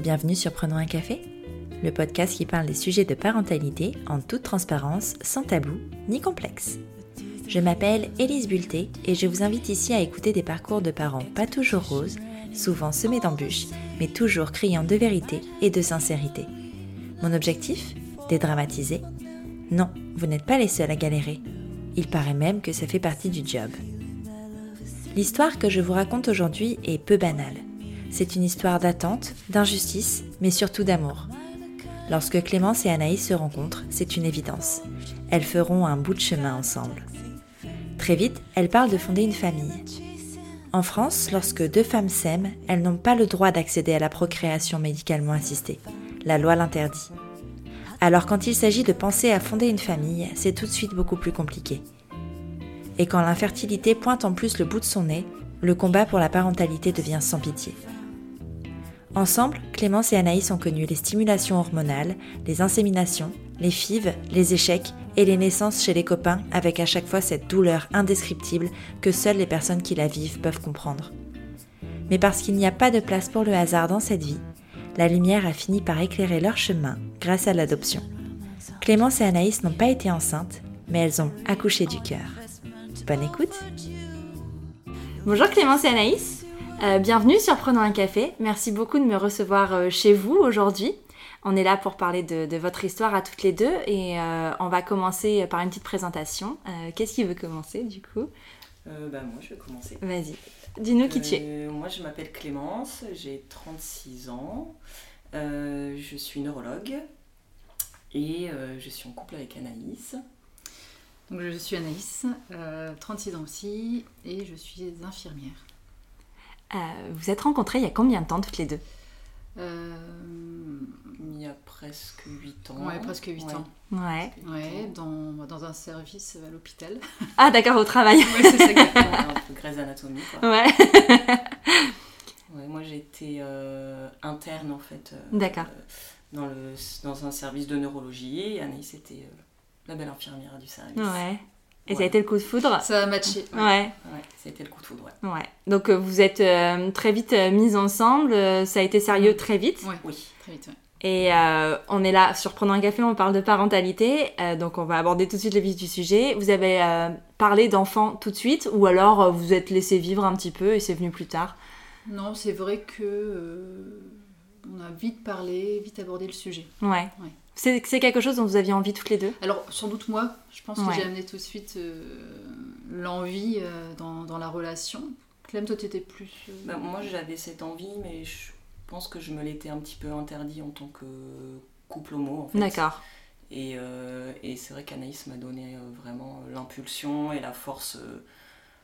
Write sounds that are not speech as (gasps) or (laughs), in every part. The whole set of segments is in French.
bienvenue sur Prenons un café, le podcast qui parle des sujets de parentalité en toute transparence, sans tabou ni complexe. Je m'appelle Élise Bulté et je vous invite ici à écouter des parcours de parents pas toujours roses, souvent semés d'embûches, mais toujours criant de vérité et de sincérité. Mon objectif? Dédramatiser? Non, vous n'êtes pas les seuls à galérer. Il paraît même que ça fait partie du job. L'histoire que je vous raconte aujourd'hui est peu banale. C'est une histoire d'attente, d'injustice, mais surtout d'amour. Lorsque Clémence et Anaïs se rencontrent, c'est une évidence. Elles feront un bout de chemin ensemble. Très vite, elles parlent de fonder une famille. En France, lorsque deux femmes s'aiment, elles n'ont pas le droit d'accéder à la procréation médicalement assistée. La loi l'interdit. Alors quand il s'agit de penser à fonder une famille, c'est tout de suite beaucoup plus compliqué. Et quand l'infertilité pointe en plus le bout de son nez, le combat pour la parentalité devient sans pitié. Ensemble, Clémence et Anaïs ont connu les stimulations hormonales, les inséminations, les fives, les échecs et les naissances chez les copains avec à chaque fois cette douleur indescriptible que seules les personnes qui la vivent peuvent comprendre. Mais parce qu'il n'y a pas de place pour le hasard dans cette vie, la lumière a fini par éclairer leur chemin grâce à l'adoption. Clémence et Anaïs n'ont pas été enceintes, mais elles ont accouché du cœur. Bonne écoute. Bonjour Clémence et Anaïs. Euh, bienvenue sur Prenons un café. Merci beaucoup de me recevoir euh, chez vous aujourd'hui. On est là pour parler de, votre histoire à toutes les deux et euh, on va commencer par une petite présentation. Qu'est-ce qui veut commencer du coup? Bah, Moi je vais commencer. Vas-y. Dis-nous qui tu es. Moi je m'appelle Clémence, j'ai 36 ans, je suis neurologue et je suis en couple avec Anaïs. Donc, je suis Anaïs, 36 euh, ans aussi, et je suis infirmière. Euh, vous êtes rencontrées il y a combien de temps toutes les deux? Euh, Il y a presque 8 ans. Ouais, presque 8 ans. Ouais. Ouais, dans, dans un service à l'hôpital. (laughs) Ah, d'accord, au travail. ouais, c'est ça, un peu Grey's Anatomy, quoi. Ouais. (laughs) ouais moi, j'ai été interne, en fait. d'accord. dans, le, dans un service de neurologie, et Anaïs était la belle infirmière du service. Ouais. Et ça a été le coup de foudre Ça a matché. Ouais. ouais. ça a été le coup de foudre, ouais. ouais. Donc euh, vous êtes euh, très vite euh, mises ensemble, ça a été sérieux très vite Oui, très vite, Et on est là, sur Prenant un café, on parle de parentalité, donc on va aborder tout de suite le vif du sujet. Vous avez parlé d'enfants tout de suite, ou alors vous êtes laissé vivre un petit peu et c'est venu plus tard? Non, c'est vrai que on a vite parlé, vite abordé le sujet. Ouais. C'est quelque chose dont vous aviez envie toutes les deux Alors, sans doute moi. Je pense que j'ai amené tout de suite euh, l'envie euh, dans, la relation. Clem, toi, tu étais plus. Euh, bah, moi, j'avais cette envie, mais je pense que je me l'étais un petit peu interdit en tant que couple homo. En fait. D'accord. Et, et c'est vrai qu'Anaïs m'a donné vraiment l'impulsion et la force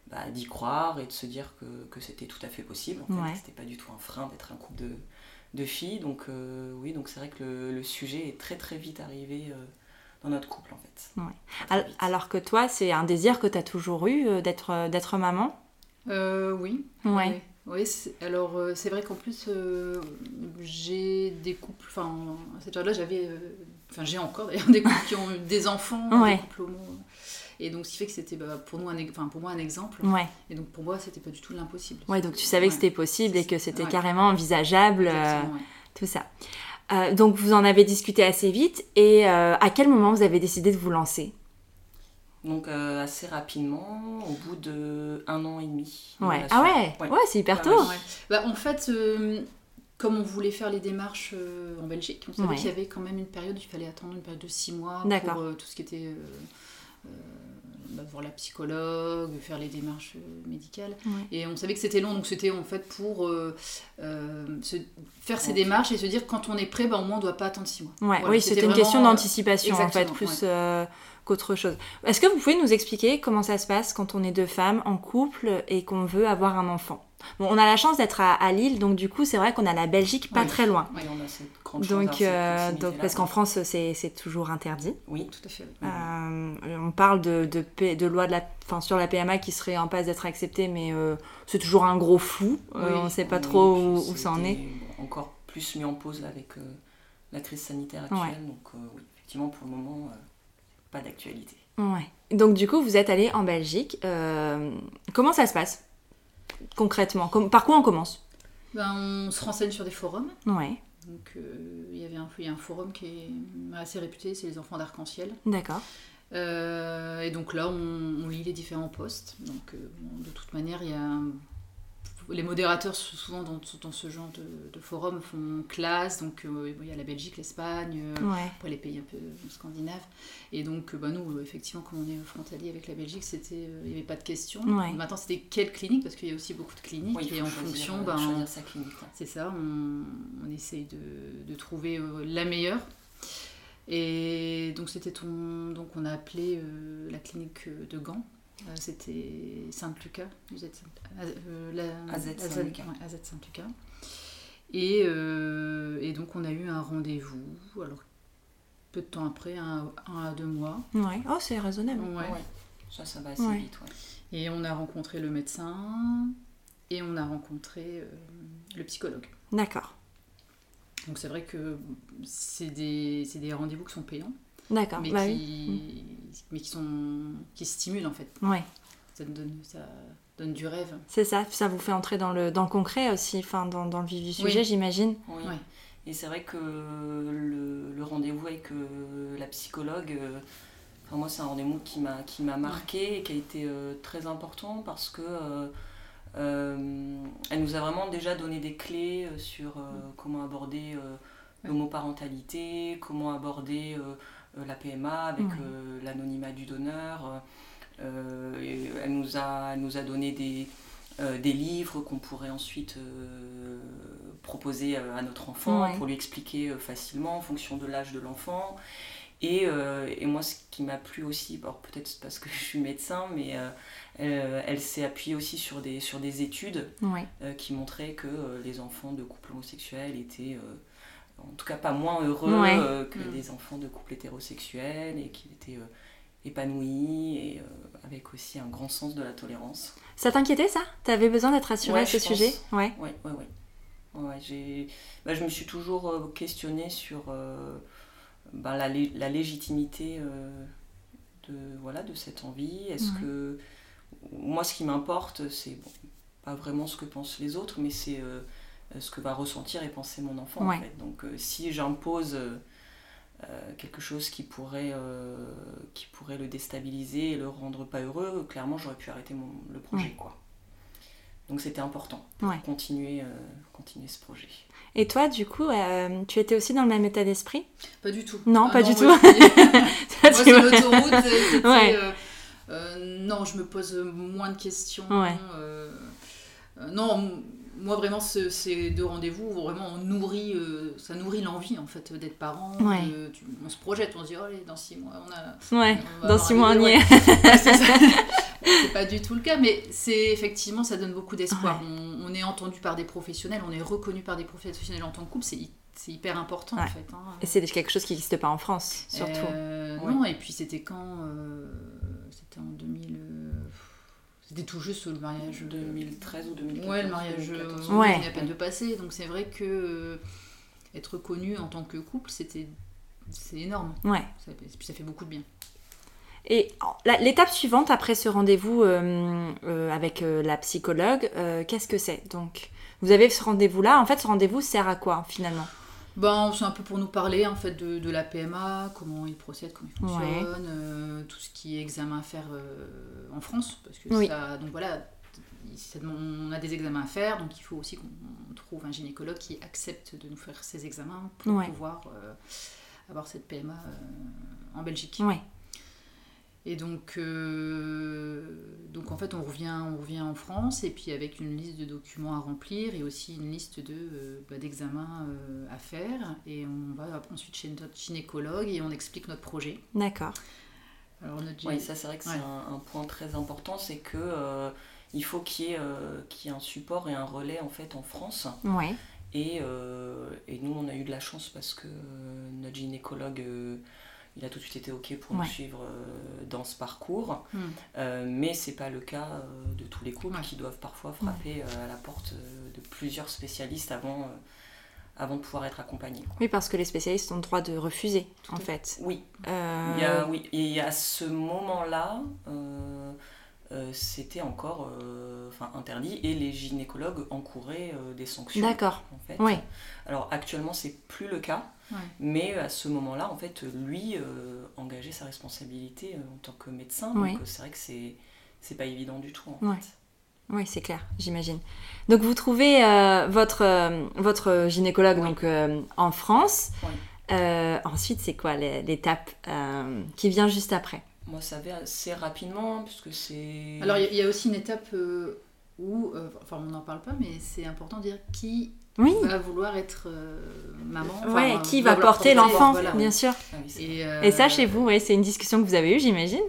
bah, d'y croire et de se dire que, que c'était tout à fait possible. En fait. C'était pas du tout un frein d'être un couple de de filles. Donc euh, oui, donc c'est vrai que le, sujet est très très vite arrivé euh, dans notre couple en fait. Alors que toi, c'est un désir que tu as toujours eu euh, d'être d'être maman? Oui. Ouais. Oui, alors c'est vrai qu'en plus j'ai des couples, enfin à cette période-là j'avais, enfin j'ai encore d'ailleurs (laughs) des couples qui ont eu des enfants, des couples homo. Et donc, ce qui fait que c'était bah, pour, nous un, enfin, pour moi un exemple. Ouais. Et donc, pour moi, c'était pas du tout l'impossible. Ouais, donc tu savais que c'était possible et que c'était carrément envisageable, euh, tout ça. Euh, donc, vous en avez discuté assez vite. Et euh, à quel moment vous avez décidé de vous lancer? Donc assez rapidement, au bout de un an et demi. Ouais. Ah ouais, ouais, c'est hyper tôt. Bah, en fait, comme on voulait faire les démarches en Belgique, on savait qu'il y avait quand même une période, il fallait attendre une période de six mois pour tout ce qui était bah, voir la psychologue, faire les démarches euh, médicales. Et on savait que c'était long, donc c'était en fait pour euh, euh, se faire ces démarches et se dire quand on est prêt, bah, au moins on ne doit pas attendre six mois. oui, c'était une question d'anticipation en fait, plus qu'autre chose. Est-ce que vous pouvez nous expliquer comment ça se passe quand on est deux femmes en couple et qu'on veut avoir un enfant? Bon, on a la chance d'être à, Lille, donc du coup, c'est vrai qu'on a la Belgique pas très loin. Oui, on a cette grande donc, euh, donc parce qu'en France, c'est toujours interdit. Oui, tout à fait. Euh, on parle de, de, de loi de la, fin, sur la PMA qui serait en passe d'être acceptée, mais euh, c'est toujours un gros flou. on ne sait pas trop où, ça en est. Encore plus mis en pause avec la crise sanitaire actuelle. Donc, oui, effectivement, pour le moment, pas d'actualité. Ouais. Donc, du coup, vous êtes allé en Belgique. comment ça se passe? Concrètement Par quoi on commence? Ben, On se renseigne sur des forums. Ouais. Donc il y avait un, il y a un forum qui est assez réputé, c'est les enfants d'arc-en-ciel. D'accord. et donc là, on, lit les différents posts. Donc de toute manière, il y a les modérateurs souvent dans, dans ce genre de, forum font classe, donc euh, il y a la Belgique, l'Espagne, euh, les pays un peu scandinaves. Et donc euh, bah, nous, effectivement, comme on est frontalier avec la Belgique, c'était, il n'y avait pas de question. Maintenant, c'était quelle clinique? Parce qu'il y a aussi beaucoup de cliniques et en fonction, ben, c'est ça, on, on essaye de, de trouver la meilleure. Et donc c'était ton, donc on a appelé la clinique de Gand euh, c'était Saint-Lucas, vous êtes euh, AZ Saint-Lucas. Et, euh, et, donc on a eu un rendez-vous, alors peu de temps après, un, à deux mois. Ouais. Oh, c'est raisonnable. Ouais. Ça, ça va assez vite. Et on a rencontré le médecin et on a rencontré le psychologue. D'accord. Donc c'est vrai que c'est des, des rendez-vous qui sont payants. D'accord. Mais, bah qui, mais qui, sont, qui stimulent en fait. Ouais. Ça donne, ça donne du rêve. C'est ça, ça vous fait entrer dans le, dans le concret aussi, enfin, dans, dans le vif du sujet, j'imagine. Oui. Et c'est vrai que le, le rendez-vous avec euh, la psychologue, euh, enfin, moi c'est un rendez-vous qui m'a, qui m'a marqué et qui a été euh, très important parce que elle nous a vraiment déjà donné des clés sur comment aborder l'homoparentalité, comment aborder euh, la PMA, avec euh, l'anonymat du donneur. Euh, elle, nous a, nous a donné des, des livres qu'on pourrait ensuite proposer à notre enfant pour lui expliquer facilement en fonction de l'âge de l'enfant. Et, et, moi, ce qui m'a plu aussi, peut-être parce que (laughs) je suis médecin, mais elle, s'est appuyée aussi sur des, sur des études qui montraient que les enfants de couples homosexuels étaient en tout cas pas moins heureux euh, que mm. des enfants de couples hétérosexuels et qui étaient euh, épanouis et euh, avec aussi un grand sens de la tolérance. Ça t'inquiétait ça? Tu avais besoin d'être assurée à ce sujet? Ouais. Ouais, ouais, ouais. j'ai... Bah, je me suis toujours questionnée sur bah, la, la, légitimité de, voilà, de cette envie. Est-ce que. Moi, ce qui m'importe, c'est bon, pas vraiment ce que pensent les autres, mais c'est euh, ce que va ressentir et penser mon enfant. En fait. Donc euh, si j'impose euh, quelque chose qui pourrait, qui pourrait le déstabiliser et le rendre pas heureux, clairement j'aurais pu arrêter mon, le projet. Quoi. Donc c'était important pour continuer, continuer ce projet. Et toi, du coup, tu étais aussi dans le même état d'esprit? Pas du tout. Non, ah pas du tout. (laughs) moi, c'est l'autoroute. (laughs) non, je me pose moins de questions. non, moi vraiment ces deux rendez-vous vraiment on nourrit euh, ça nourrit l'envie en fait d'être parent on se projette on se dit oh, allez dans six mois on a ouais dans six mois on y est. (laughs) c'est pas du tout le cas mais c'est effectivement ça donne beaucoup d'espoir. On, est entendu par des professionnels on est reconnu par des professionnels en tant que couple c'est hyper important en fait hein. et c'est quelque chose qui n'existe pas en France surtout. Euh, non et puis c'était quand euh, c'était en 2000 c'était tout juste le mariage. 2013 ou 2014 Ouais, le mariage euh, ouais. à peine de passer. Donc c'est vrai que euh, être connu en tant que couple, c'était c'est énorme. Ouais. Ça, ça fait beaucoup de bien. Et l'étape suivante après ce rendez-vous euh, avec la psychologue, qu'est-ce que c'est? Donc, vous avez ce rendez-vous-là. En fait, ce rendez-vous sert à quoi finalement? Ben, c'est un peu pour nous parler en fait de, de la PMA, comment il procède, comment il fonctionne, euh, tout ce qui est examen à faire euh, en France, parce que ça, donc voilà, on a des examens à faire, donc il faut aussi qu'on trouve un gynécologue qui accepte de nous faire ces examens pour pouvoir euh, avoir cette PMA en Belgique. Et donc, euh, donc en fait, on revient, on revient en France et puis avec une liste de documents à remplir et aussi une liste de, euh, bah, d'examens euh, à faire. Et on va ensuite chez notre gynécologue et on explique notre projet. D'accord. Alors, Oui, ça c'est vrai que c'est un, point très important, c'est que il faut qu'il y, ait, qu'il y ait un support et un relais en fait en France. Ouais. Et, et, nous, on a eu de la chance parce que notre gynécologue il a tout de suite été OK pour nous suivre euh, dans ce parcours. Hmm. Euh, mais ce n'est pas le cas euh, de tous les couples qui doivent parfois frapper à la porte de plusieurs spécialistes avant, avant de pouvoir être accompagnés. Oui, parce que les spécialistes ont le droit de refuser, en fait. Oui. Il y a, oui. Et à ce moment-là, c'était encore interdit et les gynécologues encouraient des sanctions. D'accord. En fait. Alors actuellement, c'est plus le cas. Mais à ce moment-là, en fait, lui engageait sa responsabilité en tant que médecin. Donc c'est vrai que c'est c'est pas évident du tout. En fait. Oui, c'est clair, j'imagine. Donc vous trouvez euh, votre, euh, votre gynécologue donc, euh, en France. ensuite, c'est quoi l'étape qui vient juste après? Moi, ça va assez rapidement, puisque c'est... Alors, il y, a aussi une étape où, enfin, on n'en parle pas, mais c'est important de dire qui va vouloir être maman. Ouais, qui va, porter l'enfant, bien sûr. Ah et, Et, ça, chez vous, ouais, c'est une discussion que vous avez eue, j'imagine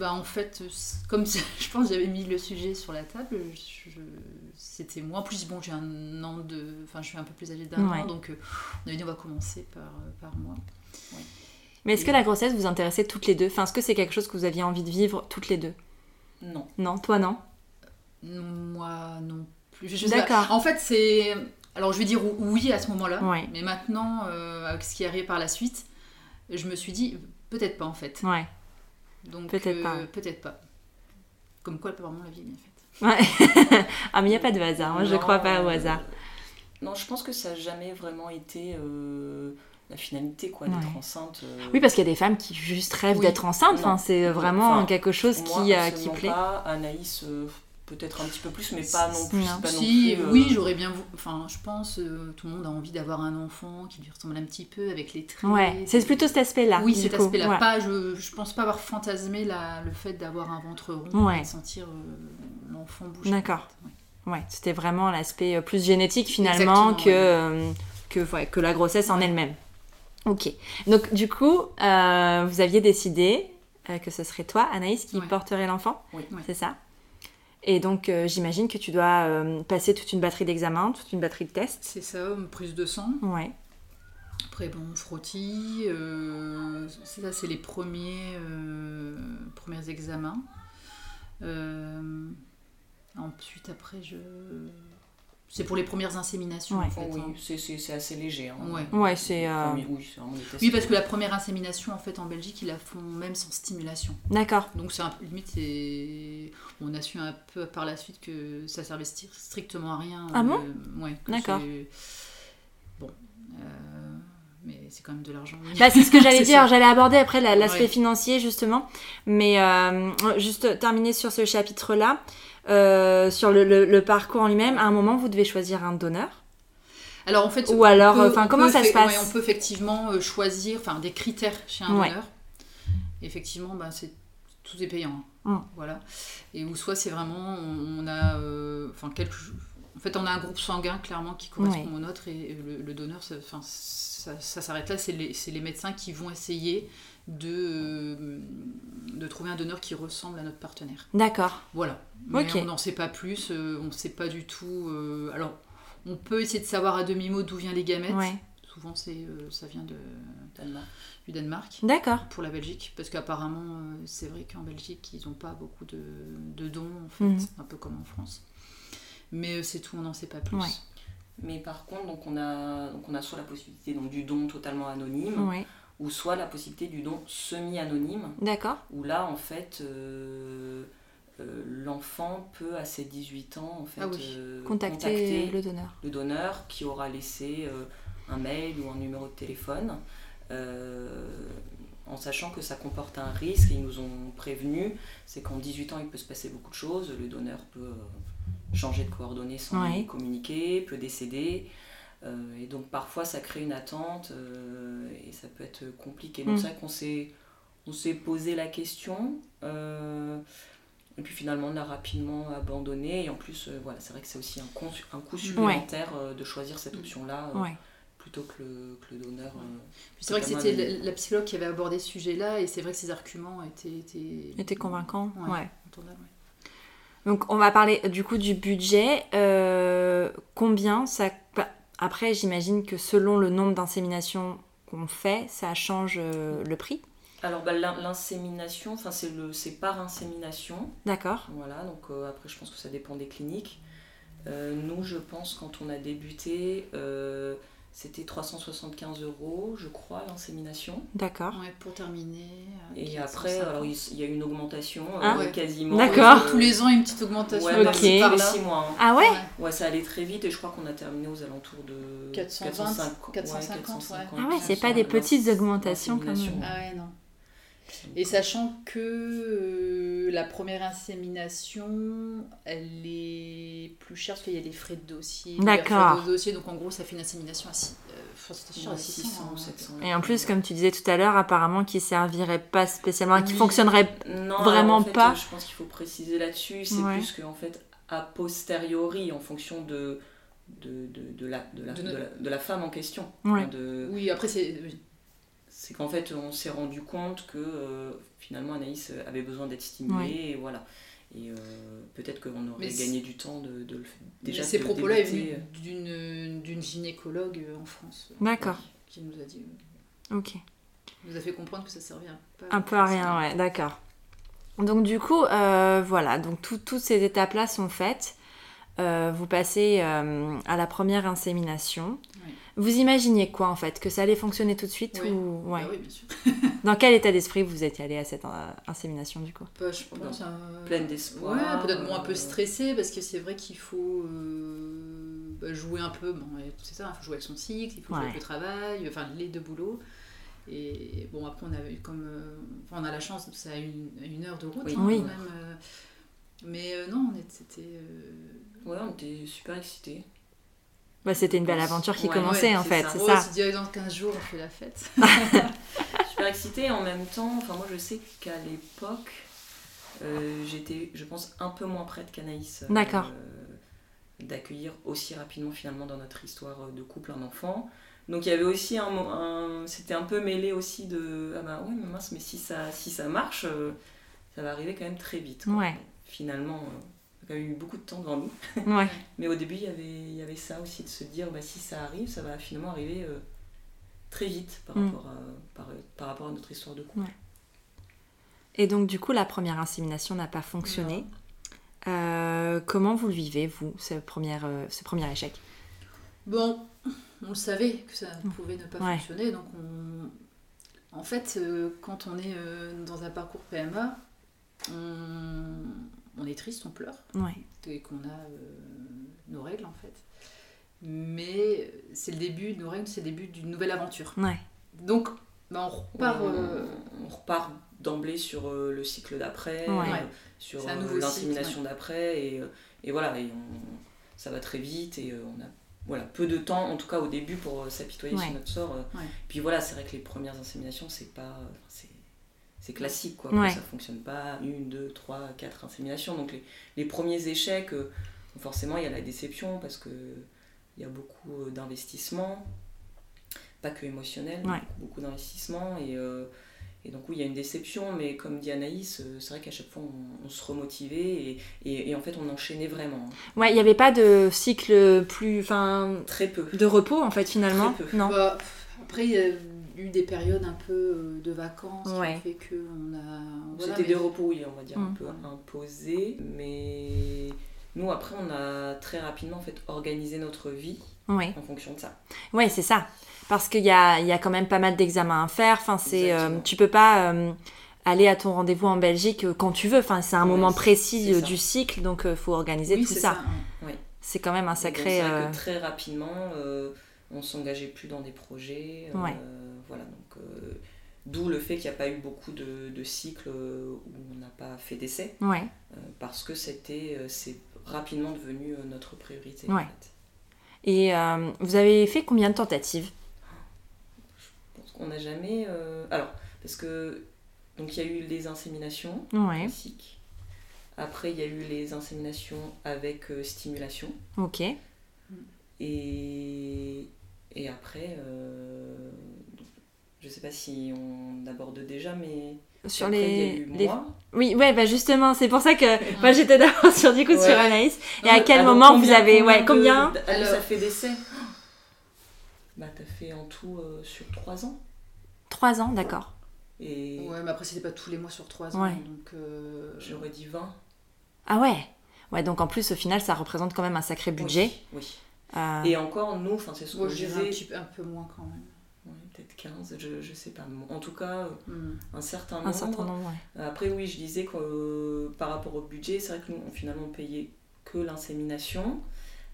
bah, en fait, comme (laughs) je pense j'avais mis le sujet sur la table, c'était moi. En plus, bon, j'ai un an de. Enfin, je suis un peu plus âgée d'un an, donc euh, on avait dit on va commencer par, euh, par moi. Mais est-ce que la grossesse vous intéressait toutes les deux? Enfin, est-ce que c'est quelque chose que vous aviez envie de vivre toutes les deux? Non. Non, toi non? Moi non plus. D'accord. En fait, c'est. Alors, je vais dire oui à ce moment-là. Mais maintenant, euh, avec ce qui arrive par la suite, je me suis dit peut-être pas en fait. Ouais. Donc peut-être pas. Euh, peut-être pas. Comme quoi, apparemment, la vie est bien faite. Ouais. (laughs) ah, mais il n'y a pas de hasard. Moi, je crois pas au hasard. Non, je pense que ça n'a jamais vraiment été euh, la finalité, quoi, d'être enceinte. Euh. Oui, parce qu'il y a des femmes qui juste rêvent d'être enceintes. Enfin, c'est vraiment quelque chose qui, qui plaît. Pas. Anaïs peut-être un petit peu plus, mais pas non plus. Pas si, non plus Oui, j'aurais bien. Enfin, je pense, euh, tout le monde a envie d'avoir un enfant qui lui ressemble un petit peu avec les traits. Ouais, c'est plutôt cet aspect-là. Oui, cet aspect-là. Pas, je, je pense pas avoir fantasmé la, le fait d'avoir un ventre rond et de sentir euh, l'enfant bouger. D'accord. Ouais, c'était vraiment l'aspect euh, plus génétique finalement que, que, ouais, que la grossesse en elle-même. Ok. Donc, du coup, vous aviez décidé que ce serait toi, Anaïs, qui porterait l'enfant? Oui. C'est ça? Et donc, euh, j'imagine que tu dois euh, passer toute une batterie d'examens, toute une batterie de tests. C'est ça, une prise de sang. Ouais. Après, bon, frottis. Euh, ça, c'est les premiers, premiers examens. ensuite, après, je c'est pour les premières inséminations en fait. Oui, hein. c'est assez léger. Hein. Ouais, ouais c'est. Euh, oui, parce que la première insémination en fait en Belgique, ils la font même sans stimulation. D'accord. Donc c'est un... limite c'est. On a su un peu par la suite que ça servait strictement à rien. Ah bon euh, Ouais. D'accord. Bon. Euh, mais c'est quand même de l'argent. Bah, c'est ce que (laughs) j'allais dire. J'allais aborder après l'aspect financier justement, mais juste terminer sur ce chapitre-là. Euh, sur le, parcours en lui-même, à un moment, vous devez choisir un donneur alors en fait, ou alors, enfin, comment ça se passe On peut effectivement euh, choisir, enfin, des critères chez un donneur. Effectivement, ben, c'est tout est payant. Hein. Mm. Voilà. Et ou soit c'est vraiment, on, a, euh, enfin, quelque, en fait, on a un groupe sanguin clairement qui correspond au nôtre et le, donneur, ça, ça, s'arrête là. C'est les, les, médecins qui vont essayer de, de trouver un donneur qui ressemble à notre partenaire. D'accord. Voilà. Mais on n'en sait pas plus, euh, on ne sait pas du tout. Euh, alors, on peut essayer de savoir à demi-mot d'où viennent les gamètes. Souvent, c'est, euh, ça vient de, du Danemark. D'accord. Pour la Belgique, parce qu'apparemment, c'est vrai qu'en Belgique, ils n'ont pas beaucoup de, de, dons, en fait, mhm. un peu comme en France. Mais c'est tout, on n'en sait pas plus. Mais par contre, donc on a, donc on a soit la possibilité donc, du don totalement anonyme, ouais ou soit la possibilité du don semi-anonyme. D'accord. Où là, en fait, euh, euh, l'enfant peut, à ses 18 ans, en fait, ah euh, contacter, le donneur. Le donneur qui aura laissé un mail ou un numéro de téléphone. en sachant que ça comporte un risque, et ils nous ont prévenu, c'est qu'en 18 ans, il peut se passer beaucoup de choses. Le donneur peut changer de coordonnées sans communiquer, peut décéder. Euh, et donc parfois ça crée une attente euh, et ça peut être compliqué. Donc mm. c'est vrai qu'on s'est, on s'est posé la question. Euh, et puis finalement, on a rapidement abandonné. Et en plus, voilà, c'est vrai que c'est aussi un, un coût supplémentaire de choisir cette option-là plutôt que le, que le donneur. c'est vrai que c'était la, psychologue qui avait abordé ce sujet-là. Et c'est vrai que ses arguments étaient, étaient... étaient convaincants. Ouais. Donc on va parler du coup du budget. combien ça après, j'imagine que selon le nombre d'inséminations qu'on fait, ça change euh, le prix. Alors bah, l'insémination, enfin c'est le c'est par insémination. D'accord. Voilà, donc euh, après je pense que ça dépend des cliniques. Euh, nous, je pense quand on a débuté, c'était 375 euros, je crois, l'insémination. D'accord. Ouais, pour terminer. Euh, et après, alors il y a eu une augmentation ah. euh, quasiment. D'accord. tous les ans, une petite augmentation. Ouais, ok. six mois. Hein. Ah ouais, ouais ça allait très vite et je crois qu'on a terminé aux alentours de 420, 450. 450 Ah ouais, c'est pas des petites augmentations quand même. Ah ouais, non. Et sachant que euh, la première insémination, elle est plus chère parce qu'il y a les frais de dossier. D'accord. dossier, donc en gros, ça fait une insémination à 6, euh, 600, 700. Et en plus, comme tu disais tout à l'heure, apparemment qui servirait pas spécialement, qui fonctionnerait vraiment en fait, pas. Je pense qu'il faut préciser là-dessus, c'est plus qu'en fait, a posteriori, en fonction de, de, de, de la, de, la, de, la, femme en question. De... Oui, après c'est c'est qu'en fait on s'est rendu compte que euh, finalement Anaïs avait besoin d'être stimulée et voilà. Et euh, peut-être qu'on aurait gagné du temps de, de, déjà ces propos-là est d'une d'une gynécologue en France d'accord. qui nous a dit ok. nous a fait comprendre que ça servait un peu un peu à rien ouais d'accord. Donc du coup euh, voilà. Donc toutes ces étapes là sont faites vous passez à la première insémination vous imaginiez quoi en fait? Que ça allait fonctionner tout de suite oui. ou ouais. Bah oui, bien sûr. (laughs) Dans quel état d'esprit vous étiez allé à cette euh, insémination du coup? Bah, Je pense euh... pleine d'espoir. Ouais, peut-être moins un peu stressé parce que c'est vrai qu'il faut euh, bah, jouer un peu. Bon, c'est ça, il faut jouer avec son cycle, il faut jouer avec le travail, enfin les deux boulots. Et bon, après, on a eu comme. Euh, on a la chance, ça a une, une heure de route oui. Hein, quand même. Mais non, c'était. Ouais, on était super excités. Bah, c'était une belle aventure qui commençait en fait, c'est ça. C'est direct dans 15 jours, on fait la fête. (laughs) Super excitée en même temps. Enfin, moi, je sais qu'à l'époque, euh, j'étais, je pense, un peu moins prête qu'Anaïs. Euh, D'accord. d'accueillir aussi rapidement, finalement, dans notre histoire de couple, un enfant. Donc, il y avait aussi un. un c'était un peu mêlé aussi de. Ah bah ouais, mais mince, mais si ça, si ça marche, euh, ça va arriver quand même très vite. Ouais. Finalement a eu beaucoup de temps devant nous. (laughs) Mais au début, il y, avait, il y avait ça aussi, de se dire, bah, si ça arrive, ça va finalement arriver euh, très vite par, mm. rapport à, par, par, rapport à notre histoire de couple. Et donc, du coup, la première insémination n'a pas fonctionné. Euh, comment vous le vivez, vous, ce premier, euh, ce premier échec? Bon, on le savait que ça mm. pouvait ne pas fonctionner, donc on... En fait, quand on est dans un parcours PMA, on on est triste, on pleure, et qu'on a euh, nos règles en fait. Mais c'est le début, nos règles, c'est le début d'une nouvelle aventure. Donc, bah, on repart. Euh, on, repart d'emblée sur euh, le cycle d'après, sur l'insémination d'après, et, et, voilà, et ça va très vite, et on a voilà, peu de temps, en tout cas au début, pour s'apitoyer sur notre sort. Puis voilà, c'est vrai que les premières inséminations, c'est pas c'est classique quoi. Ouais. Ça fonctionne pas, une, deux, trois, quatre inséminations. Donc les, les premiers échecs, euh, forcément il y a la déception parce que il y a beaucoup euh, d'investissement, pas que émotionnel, beaucoup, beaucoup d'investissement et, euh, et, donc oui il y a une déception, mais comme dit Anaïs, c'est vrai qu'à chaque fois on, se remotivait et, et, et, en fait on enchaînait vraiment. Ouais, il n'y avait pas de cycle plus, enfin très peu de repos en fait finalement. Très peu. Non? Bah, après eu des périodes un peu euh, de vacances qui ont fait qu'on a. C'était des repos, on va dire, un mm. peu imposés. Mais nous, après, on a très rapidement en fait, organisé notre vie en fonction de ça. Oui, c'est ça. Parce qu'il y a, y a quand même pas mal d'examens à faire. Enfin, c'est, euh, tu peux pas euh, aller à ton rendez-vous en Belgique quand tu veux. Enfin, c'est un moment précis du cycle, donc il faut organiser tout ça. C'est quand même un sacré. Donc, très rapidement on s'engageait plus dans des projets. Euh, voilà, donc euh, d'où le fait qu'il n'y a pas eu beaucoup de, cycles où on n'a pas fait d'essai. Ouais. Euh, parce que c'était, c'est rapidement devenu notre priorité. Et vous avez fait combien de tentatives? Je pense qu'on n'a jamais. Alors, parce que donc il y a eu les inséminations classiques. Après, il y a eu les inséminations avec stimulation. Ok. Et et après, euh, je sais pas si on aborde déjà, mais sur les, Moi. oui ouais bah justement c'est pour ça que (laughs) moi j'étais d'abord sur du coup sur Anaïs. Et à quel moment vous avez ouais combien Alors, ça fait d'essai (gasps) bah t'as fait en tout euh, sur 3 ans. 3 ans d'accord. Et ouais mais après c'était pas tous les mois sur 3 ans donc euh... j'aurais dit 20 ah ouais. Ouais donc en plus au final ça représente quand même un sacré budget. oui, oui. Et encore, nous, c'est ce que je disais. Un, peu moins quand même peut-être 15, je, je sais pas. En tout cas, hmm. un certain nombre. Un certain nombre Après, oui, je disais que euh, par rapport au budget, c'est vrai que nous, on finalement payait que l'insémination.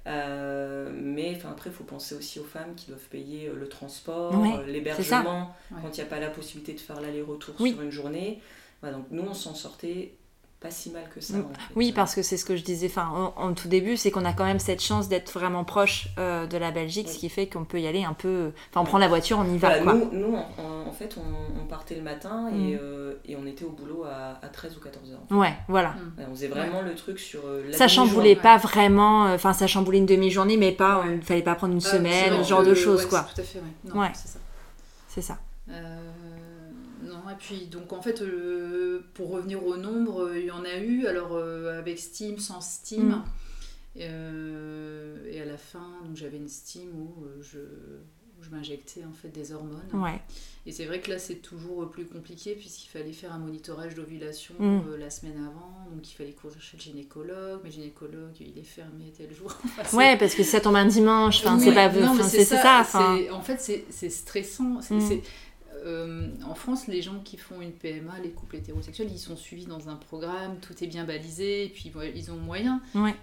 Euh, mais après, il faut penser aussi aux femmes qui doivent payer euh, le transport, l'hébergement, quand il n'y a pas la possibilité de faire l'aller-retour sur une journée. donc nous, on s'en sortait pas si mal que ça. Mm. Oui, parce que c'est ce que je disais enfin, en, tout début, c'est qu'on a quand même cette chance d'être vraiment proche euh, de la Belgique, ce qui fait qu'on peut y aller un peu. Enfin, on prend la voiture, on y va. quoi. Nous, nous en, fait, on, partait le matin et, mm. euh, et, on était au boulot à, à 13 ou 14 heures. Ouais, voilà. Mm. on faisait vraiment le truc sur. Euh, la ça chamboulait pas vraiment. Enfin, ça chamboulait une demi-journée, mais pas. Il fallait pas prendre une semaine, ce genre de choses, quoi. Tout à fait, ouais. c'est ça. C'est ça et puis donc en fait, euh, pour revenir au nombre, euh, il y en a eu, alors euh, avec Steam, sans Steam. Mm. et à la fin, j'avais une Steam où je, je m'injectais en fait des hormones. Ouais. Et c'est vrai que là c'est toujours plus compliqué puisqu'il fallait faire un monitorage d'ovulation mm. la semaine avant, donc il fallait courir chez le gynécologue, mais le gynécologue il est fermé tel jour. (laughs) ouais, parce que ça tombe un dimanche, enfin c'est pas, c'est ça. ça en fait c'est stressant, c'est mm. Euh, en France, les gens qui font une PMA, les couples hétérosexuels, ils sont suivis dans un programme, tout est bien balisé, et puis ils ont moyen.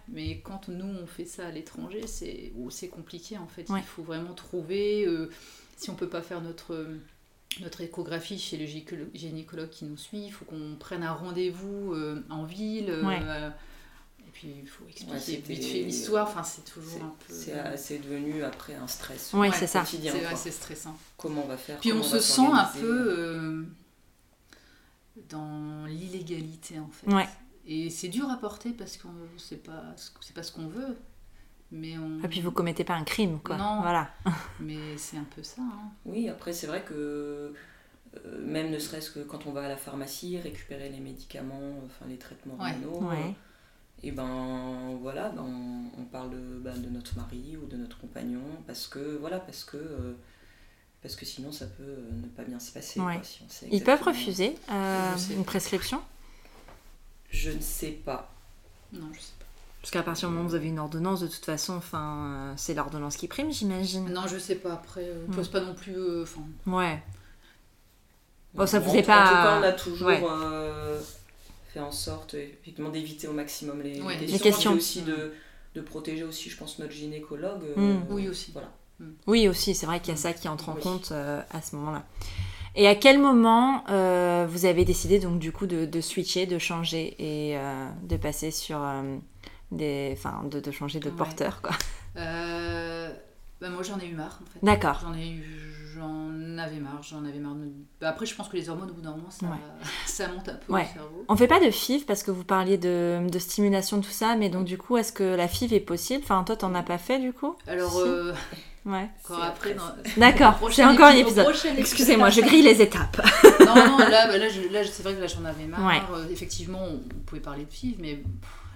Mais quand nous, on fait ça à l'étranger, c'est c'est compliqué en fait. Il faut vraiment trouver, euh, si on peut pas faire notre, notre échographie chez le gynécologue qui nous suit, il faut qu'on prenne un rendez-vous euh, en ville puis il faut expliquer vite fait l'histoire, enfin c'est toujours un peu... C'est devenu après un stress Oui, c'est ça. C'est assez stressant. Comment on va faire Puis on se sent un peu euh, dans l'illégalité en fait. Ouais. Et c'est dur à porter parce que c'est pas, pas ce qu'on veut. Mais on... Et puis vous commettez pas un crime, quoi. Non, voilà. (laughs) mais c'est un peu ça. Hein. Oui, après c'est vrai que euh, même ne serait-ce que quand on va à la pharmacie, récupérer les médicaments, enfin les traitements hormonaux, ouais et ben voilà, ben, on, parle ben, de notre mari ou de notre compagnon parce que voilà, parce que euh, parce que sinon ça peut euh, ne pas bien se passer. Ils peuvent refuser euh, une prescription? Je ne sais pas. Non, je sais pas. Parce qu'à partir du moment où vous avez une ordonnance, de toute façon, enfin, c'est l'ordonnance qui prime, j'imagine. Non, je sais pas. Après, on ne pose pas non plus. ouais. Bon, ça vous est pas. En tout cas, on a toujours fait en sorte effectivement d'éviter au maximum les, questions, aussi de, de, protéger aussi je pense notre gynécologue euh, mm. oui aussi. voilà. Mm. oui aussi c'est vrai qu'il y a ça qui entre en compte euh, à ce moment là et à quel moment euh, vous avez décidé donc du coup de, de switcher de changer et de passer sur des enfin de, de, changer de porteur quoi? Bah, moi j'en ai eu marre en fait. D'accord. J'en ai eu j'en avais marre, j'en avais marre. Bah, après, je pense que les hormones, au bout d'un moment, ça, (laughs) ça, monte un peu au cerveau. On fait pas de FIV parce que vous parliez de, de stimulation, tout ça, mais donc du coup, est-ce que la FIV est possible? Enfin, toi, t'en as pas fait du coup? Alors, euh... ouais. (laughs) Encore après. (laughs) D'accord, c'est encore un épisode. Excusez-moi, je grille les étapes. non, non, là, bah, là, là c'est vrai que là, j'en avais marre. Euh, effectivement, on pouvait parler de FIV, mais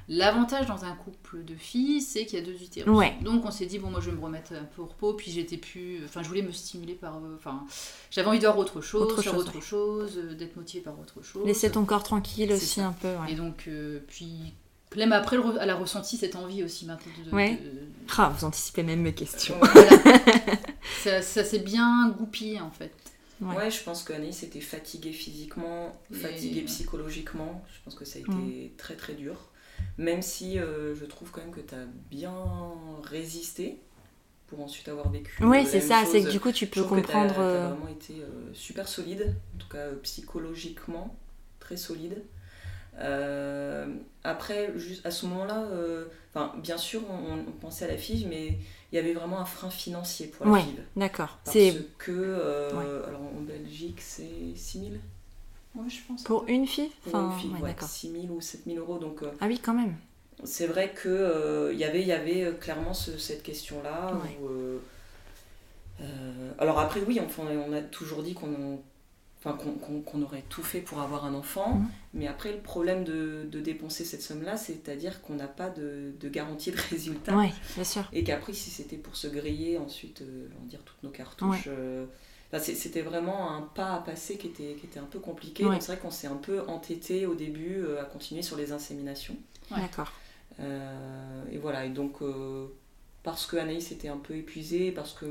L'avantage dans un couple de filles, c'est qu'il y a deux utérus. Donc on s'est dit bon moi je vais me remettre un peu au repos, puis j'étais plus, enfin je voulais me stimuler par, euh, enfin j'avais envie de voir autre chose, autre faire chose, autre chose, euh, d'être motivée par autre chose. Laisser ton corps tranquille aussi un peu. Et donc euh, puis même après elle a ressenti cette envie aussi maintenant de. ouais. Ah, vous anticipez même mes questions. (laughs) ça, ça s'est bien goupillé en fait. Ouais. je pense qu'Anaïs était fatiguée physiquement, fatiguée psychologiquement. Je pense que ça a été mm. très très dur. Même si euh, je trouve quand même que tu as bien résisté pour ensuite avoir vécu. Oui, c'est ça, c'est que du coup tu peux comprendre. Tu as, euh, vraiment été euh, super solide, en tout cas psychologiquement très solide. après, juste à ce moment-là, enfin, bien sûr, on, pensait à la FIV, mais il y avait vraiment un frein financier pour la ouais. D'accord. Parce que, alors en Belgique, c'est 6 000 je pense. Pour une fille enfin, une fille, ouais, 6 000 ou 7 000 euros. Donc, euh, ah oui, quand même. C'est vrai qu'il euh, y avait, y avait euh, clairement cette question-là. alors après, oui, on a toujours dit qu'on enfin, aurait tout fait pour avoir un enfant. Mhm. Mais après, le problème de, de dépenser cette somme-là, c'est-à-dire qu'on n'a pas de, de, garantie de (laughs) résultat. Oui, bien sûr. Et qu'après, si c'était pour se griller ensuite, on va dire, toutes nos cartouches c'était vraiment un pas à passer qui était, qui était un peu compliqué. Donc c'est vrai qu'on s'est un peu entêté au début euh, à continuer sur les inséminations. D'accord. Euh, et voilà, et donc euh, parce que Anaïs était un peu épuisée, parce que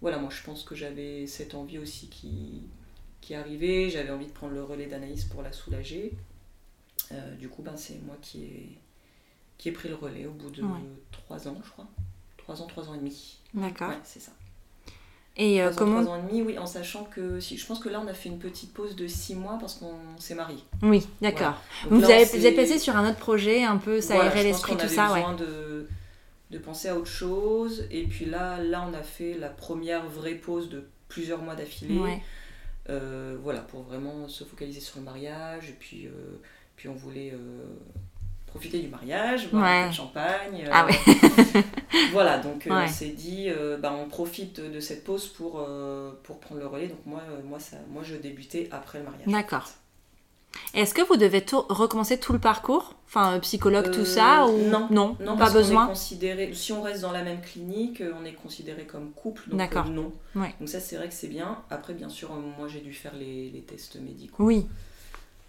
voilà, moi je pense que j'avais cette envie aussi qui, qui arrivait, j'avais envie de prendre le relais d'Anaïs pour la soulager. Euh, du coup, ben, c'est moi qui ai, qui ai pris le relais au bout de trois ans, je crois. Trois ans, trois ans et demi. D'accord. Ouais, c'est ça. Et euh, comment Trois ans et demi, oui, en sachant que si, je pense que là on a fait une petite pause de six mois parce qu'on s'est marié. Oui, d'accord. Vous, avez, vous êtes passé sur un autre projet, un peu s'aérer l'esprit, tout ça, ouais. de, de penser à autre chose. Et puis là, là, on a fait la première vraie pause de plusieurs mois d'affilée. Euh, voilà, pour vraiment se focaliser sur le mariage. Et puis, euh, puis on voulait profiter du mariage, boire un peu de champagne. ah ouais. Euh, (laughs) voilà, donc euh, on s'est dit, euh, bah, on profite de cette pause pour, pour prendre le relais. Donc moi, moi, ça, moi, je débutais après le mariage. D'accord. Est-ce que vous devez recommencer tout le parcours? Enfin, psychologue, tout ça ou... Non, non, non pas besoin? considéré, si on reste dans la même clinique, on est considéré comme couple, donc non. Donc ça, c'est vrai que c'est bien. Après, bien sûr, moi, j'ai dû faire les, les tests médicaux. Oui.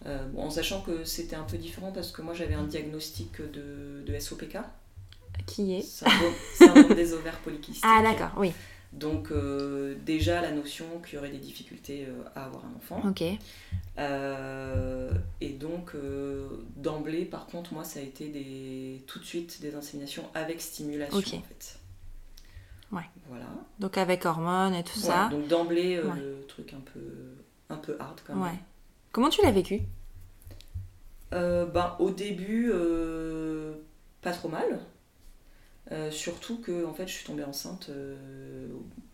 Euh, en sachant que c'était un peu différent parce que moi j'avais un diagnostic de, de SOPK. Qui est Syndrome (laughs) des ovaires polykystiques. Ah d'accord, oui. Donc euh, déjà la notion qu'il y aurait des difficultés euh, à avoir un enfant. Ok. et donc d'emblée, par contre, moi ça a été des, tout de suite des inséminations avec stimulation en fait. Ouais. Voilà. Donc avec hormones et tout ça. Donc d'emblée le truc un peu un peu hard quand même. Ouais. Comment tu l'as vécu? Euh, ben, Au début, euh, pas trop mal. Euh, surtout que en fait, je suis tombée enceinte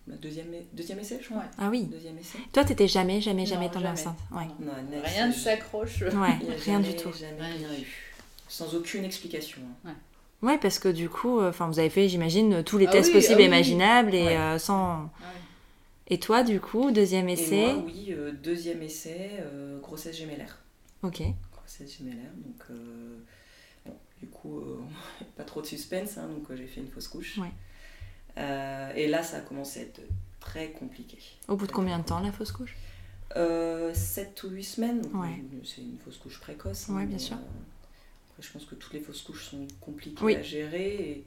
ma deuxième, deuxième essai, je crois. Ah oui. Deuxième essai. Toi, t'étais jamais, jamais, jamais tombée enceinte. Ouais. rien ne s'accroche. Ouais, (laughs) rien du tout. Jamais rien eu. Sans aucune explication. Hein. Ouais. ouais. parce que du coup, enfin, vous avez fait, j'imagine, tous les ah tests possibles ah et imaginables et sans. Et toi, du coup, deuxième essai et moi, oui, euh, deuxième essai, euh, grossesse gémellaire. Ok. Grossesse gémellaire, donc euh, bon, du coup, (laughs) pas trop de suspense, hein, donc j'ai fait une fausse couche. Ouais. et là, ça a commencé à être très compliqué. Au bout de combien de temps la fausse couche? 7 ou 8 semaines, ouais. c'est une fausse couche précoce. Hein, oui, bien sûr. après, je pense que toutes les fausses couches sont compliquées à gérer et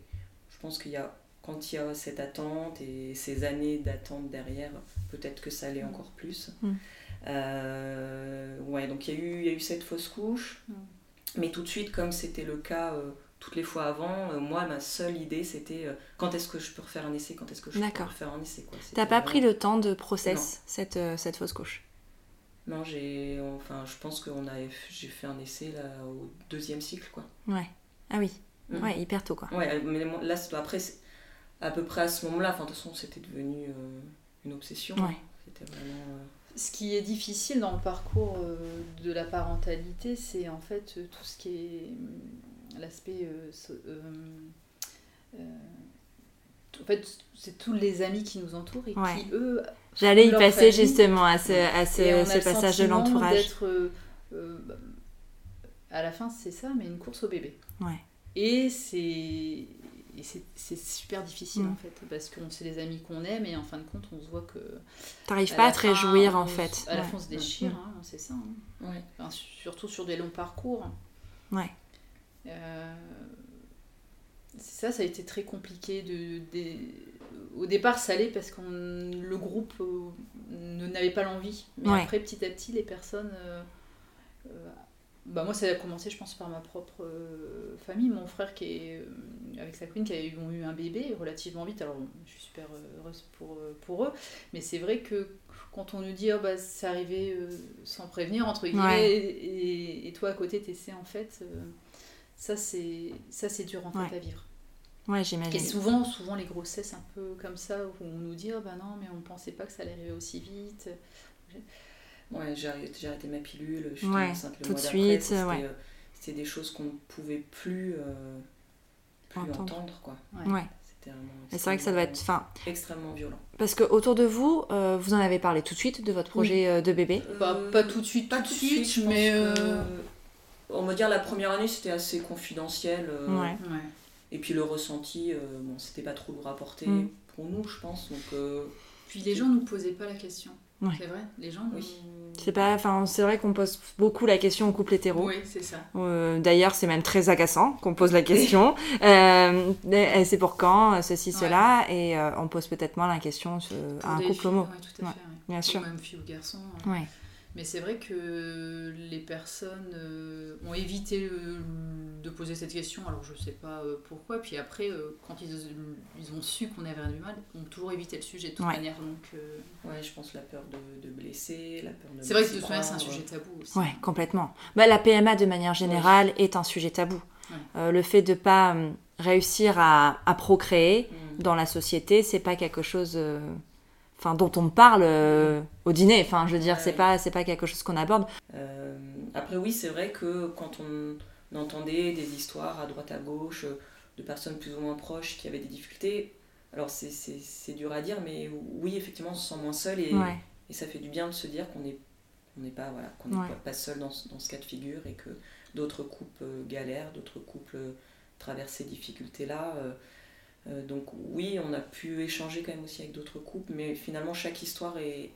je pense qu'il y a quand il y a cette attente et ces années d'attente derrière, peut-être que ça mm. encore plus. Mm. Euh, ouais, donc il y, a eu, il y a eu cette fausse couche, mm. mais tout de suite, comme c'était le cas euh, toutes les fois avant, euh, moi, ma seule idée, c'était quand est-ce que je peux refaire un essai, quand est-ce que je peux refaire un essai. T'as pas pris le temps de process cette, cette fausse couche? Non, j'ai, enfin, je pense que j'ai fait un essai là, au deuxième cycle, quoi. Ouais. Ah oui. Ouais, hyper tôt, quoi. Ouais, mais là, après, à peu près à ce moment-là. Enfin, de toute façon, c'était devenu euh, une obsession. C'était vraiment. Euh, ce qui est difficile dans le parcours euh, de la parentalité, c'est en fait tout ce qui est l'aspect. en fait, c'est tous les amis qui nous entourent et qui, eux. J'allais y passer justement à ce, à ce, passage de l'entourage. à la fin, c'est ça, mais une course au bébé. Ouais. Et c'est et c'est super difficile mm. en fait parce qu'on sait les amis qu'on aime et en fin de compte on se voit que t'arrives pas à te réjouir en fait. à la fin on se déchire mm. hein, c'est ça hein. surtout sur des longs parcours. Ouais. Euh, c'est ça ça a été très compliqué de, au départ ça allait parce que le groupe euh, n'avait pas l'envie. Mais après petit à petit les personnes euh, bah moi ça a commencé je pense par ma propre euh, famille. Mon frère qui est euh, avec sa queen qui a eu, ont eu un bébé relativement vite. Alors je suis super heureuse pour, euh, pour eux. Mais c'est vrai que quand on nous dit oh, bah c'est arrivé sans prévenir entre guillemets et, et, toi à côté t'essaies en fait ça c'est ça c'est dur en fait à vivre. Ouais, j'imagine. Et souvent, souvent les grossesses un peu comme ça, où on nous dit oh, bah non, mais on pensait pas que ça allait arriver aussi vite. Ouais, j'ai arrêté, arrêté, ma pilule, je suis enceinte le tout mois de suite. C'était, ouais. Euh, des choses qu'on ne pouvait plus, euh, plus entendre. quoi. Ouais. C'était c'est vrai que ça doit être fin, extrêmement violent. Parce que autour de vous, euh, vous en avez parlé tout de suite de votre projet de bébé bah, Pas tout de suite, pas tout de suite, mais. on va dire la première année c'était assez confidentiel. ouais. Et puis le ressenti, bon, c'était pas trop porter mm. pour nous, je pense. Donc, Puis les gens nous posaient pas la question. C'est vrai, les gens. Oui. C'est pas, enfin, c'est vrai qu'on pose beaucoup la question au couple hétéro. Oui, c'est ça. Euh, d'ailleurs, c'est même très agaçant qu'on pose la (laughs) question. euh, c'est pour quand, ceci, cela, et euh, on pose peut-être moins la question à un couple homo. Oui, tout à fait. Bien sûr. même fille ou garçon. Oui. Mais c'est vrai que les personnes euh, ont évité de poser cette question, alors je sais pas euh, pourquoi. Puis après, euh, quand ils, ils, ont su qu'on avait du mal, ont toujours évité le sujet de toute manière. Donc, Ouais, je pense la peur de, de blesser, la peur de. C'est vrai que de toute manière, c'est un sujet tabou aussi. Ouais, complètement. Bah, la PMA, de manière générale, est un sujet tabou. le fait de pas réussir à, à procréer mm. dans la société, c'est pas quelque chose enfin dont on parle euh, au dîner. Enfin, je veux dire, c'est pas c'est pas quelque chose qu'on aborde. Euh, après oui, c'est vrai que quand on, entendait des histoires à droite à gauche de personnes plus ou moins proches qui avaient des difficultés, alors c'est dur à dire, mais oui, effectivement, on se sent moins seul et, et ça fait du bien de se dire qu'on n'est on n'est pas voilà qu'on n'est pas seul dans, dans, ce cas de figure et que d'autres couples galèrent, d'autres couples traversent ces difficultés là. Euh, donc oui, on a pu échanger quand même aussi avec d'autres couples, mais finalement chaque histoire est,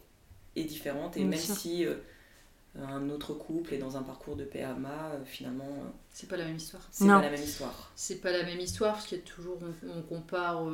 est différente. Et même si euh, un autre couple est dans un parcours de PMA, euh, finalement... c'est pas la même histoire. C'est pas la même histoire. C'est pas la même histoire, parce qu'il y a toujours... On, compare...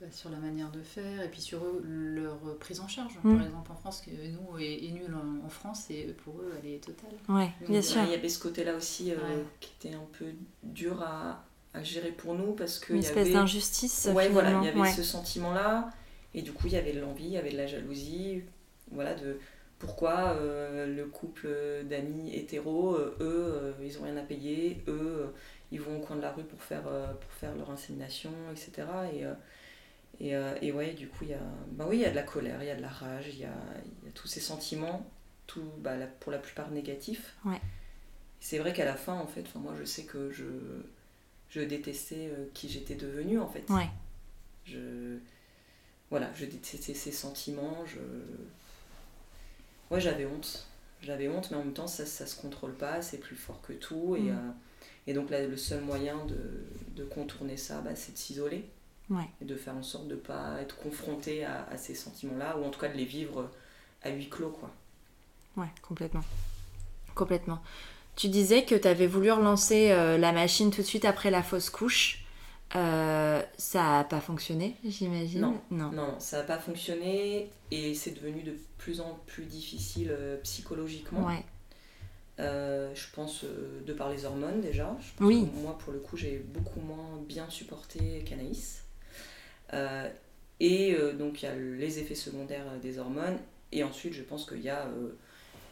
Bah, sur la manière de faire et puis sur eux, leur prise en charge. Mm. Par exemple, en France, que nous est, est nul en, France et pour eux, elle est totale. Ouais, bien sûr. Il y avait ce côté-là aussi qui était un peu dur à, à gérer pour nous parce que une espèce d'injustice ouais voilà il y avait ce sentiment là et du coup il y avait de l'envie il y avait de la jalousie voilà de pourquoi euh, le couple d'amis hétéros euh, eux euh, ils ont rien à payer eux ils vont au coin de la rue pour faire pour faire leur insémination etc et et, et ouais du coup il y a bah oui il y a de la colère il y a de la rage il y a, y a tous ces sentiments tout bah, pour la plupart négatifs. Ouais. c'est vrai qu'à la fin en fait moi je sais que je je détestais euh, qui j'étais devenue en fait. Ouais. Je voilà, je détestais ces sentiments, je ouais, j'avais honte. J'avais honte mais en même temps ça ça se contrôle pas, c'est plus fort que tout et, mm. euh, et donc là, le seul moyen de, de contourner ça, bah, c'est de s'isoler. Ouais. Et de faire en sorte de ne pas être confronté à, à ces sentiments-là, ou en tout cas de les vivre à huis clos. Quoi. Ouais, complètement. Complètement. Tu disais que tu avais voulu relancer euh, la machine tout de suite après la fausse couche. Euh, ça n'a pas fonctionné, j'imagine? Non. non. non, ça n'a pas fonctionné et c'est devenu de plus en plus difficile euh, psychologiquement. Ouais. je pense de par les hormones déjà. oui. moi, pour le coup, j'ai beaucoup moins bien supporté qu'Anaïs. et donc, il y a les effets secondaires des hormones. Et ensuite, je pense qu'il y a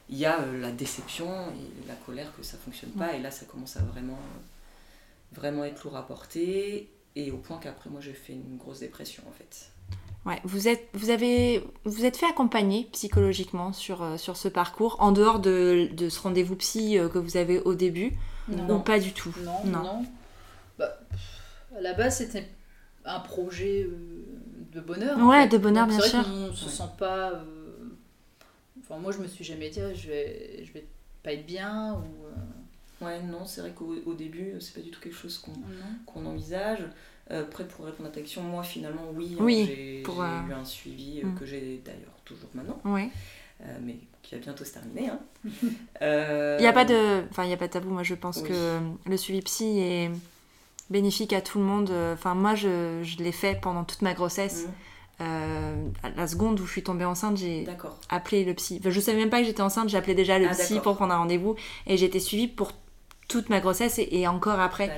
il y a euh, la déception et la colère que ça fonctionne pas. Et là, ça commence à vraiment, vraiment être lourd à porter. Et au point qu'après, moi, j'ai fait une grosse dépression, en fait. Ouais, vous êtes, vous avez, vous êtes fait accompagner psychologiquement sur, euh, sur ce parcours, en dehors de, de ce rendez-vous psy euh, que vous avez au début Non, pas du tout? Non, non. Bah, à la base, c'était un projet de bonheur. Ouais, de bonheur, bien sûr. Ne se sent pas Enfin, moi, je me suis jamais dit, ah, je vais, je vais pas être bien ou. Euh. Ouais, non, c'est vrai qu'au début, c'est pas du tout quelque chose qu'on qu'on envisage. Euh, après, pour répondre à ta question, moi, finalement, oui, hein, j'ai euh, eu un suivi mm. que j'ai d'ailleurs toujours maintenant. Ouais. mais qui va bientôt se terminer. Hein. (laughs) Il n'y a pas de, enfin, il y a pas de tabou. Moi, je pense que le suivi psy est bénéfique à tout le monde. Enfin, moi, je, je l'ai fait pendant toute ma grossesse. Mm. Euh, la seconde où je suis tombée enceinte, j'ai appelé le psy. Enfin, je savais même pas que j'étais enceinte, j'ai appelé déjà le ah, psy pour prendre un rendez-vous et j'ai été suivie pour toute ma grossesse et, encore après.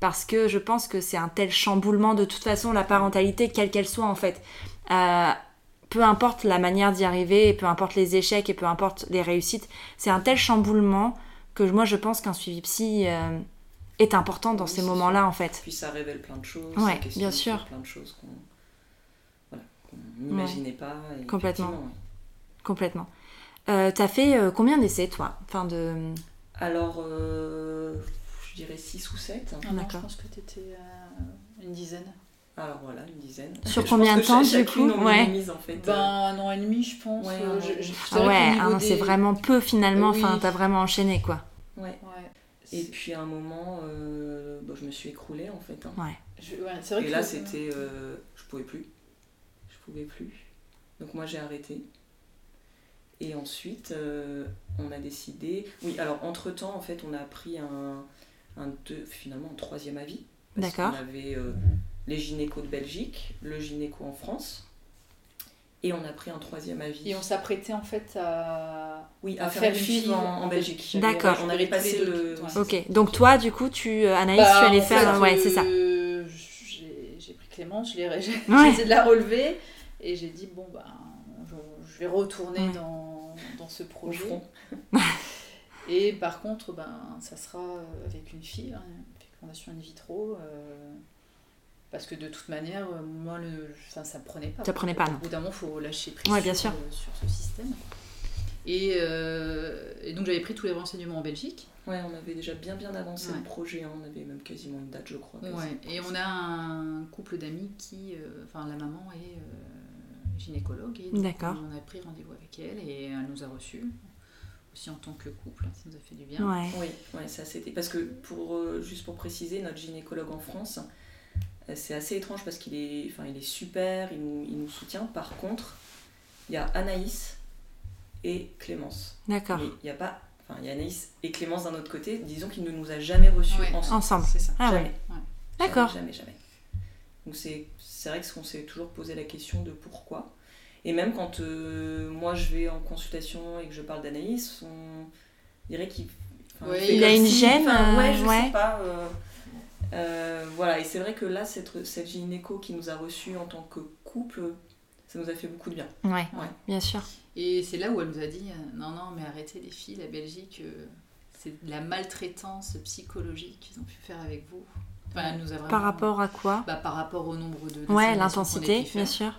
Parce que je pense que c'est un tel chamboulement de toute façon, la parentalité, quelle qu'elle soit en fait. Euh, peu importe la manière d'y arriver, peu importe les échecs et peu importe les réussites, c'est un tel chamboulement que moi je pense qu'un suivi psy euh, est important dans ces moments-là en fait. Puis ça révèle plein de choses. Ouais, bien sûr. Plein de choses qu'on n'imaginez pas. Complètement. Complètement. Euh, T'as fait euh, combien d'essais, toi? Enfin, de... Alors, euh, je dirais 6 ou 7. Ah D'accord. Je pense que tu étais à une dizaine. Alors voilà, une dizaine. Sur combien de temps du coup? ouais. Mise, en fait. Ben, un an et demi, je pense. Ouais, euh, ah c'est vraiment peu finalement. Enfin, t'as vraiment enchaîné quoi. Ouais. Et puis à un moment, bah, je me suis écroulée en fait. Hein. Ouais. vrai et là, c'était. je pouvais plus pouvais plus. Donc moi j'ai arrêté. Et ensuite, on a décidé. Oui, alors entre-temps, en fait, on a pris un, un deux, finalement un troisième avis. D'accord. On avait les gynécos de Belgique, le gynéco en France. Et on a pris un troisième avis. Et on s'apprêtait en fait à, oui, à, faire, une fille en, Belgique. D'accord. On avait passé le. Ok. Donc toi, du coup, tu euh, Anaïs, bah, tu allais faire. ouais, c'est ça. Euh, j'ai pris Clémence, je l'ai (laughs) essayé de la relever et j'ai dit bon bah je, vais retourner dans, dans, ce projet. (laughs) et par contre, ben ça sera avec une fille, hein, fécondation in vitro. Euh, parce que de toute manière, euh, moi, le, enfin, ça ne prenait pas. Ça prenait pas, non. Au bout d'un moment, il faut lâcher prise bien sûr. Euh, sur, ce système. Euh, et, donc, j'avais pris tous les renseignements en Belgique. Ouais, on avait déjà bien bien avancé le projet, hein. on avait même quasiment une date, je crois. Ouais. Et on a un couple d'amis qui, enfin, la maman est gynécologue. D'accord. On a pris rendez-vous avec elle et elle nous a reçus aussi en tant que couple, ça nous a fait du bien. Ouais. Oui, ouais, ça c'était. Parce que, pour, juste pour préciser, notre gynécologue en France, c'est assez étrange parce qu'il est, enfin, il est super, il nous, il nous soutient. Par contre, il y a Anaïs et Clémence. D'accord. Il n'y a pas. Enfin, il y a Anaïs et Clémence d'un autre côté. Disons qu'il ne nous a jamais reçus ensemble. Ensemble. C'est ça. Ah jamais. Ouais. D'accord. Jamais, jamais, Donc c'est vrai qu'on s'est toujours posé la question de pourquoi. Et même quand euh, moi je vais en consultation et que je parle d'Anaïs, on dirait qu'il. il a une gêne. ouais, je sais pas. Euh, euh, voilà, et c'est vrai que là, cette, cette gynéco qui nous a reçus en tant que couple, ça nous a fait beaucoup de bien. Ouais, bien sûr. Et c'est là où elle nous a dit euh, non, non, mais arrêtez les filles, la Belgique, euh, c'est de la maltraitance psychologique qu'ils ont pu faire avec vous. Enfin, nous a Par rapport à quoi bah, Par rapport au nombre de. Ouais, l'intensité, bien sûr.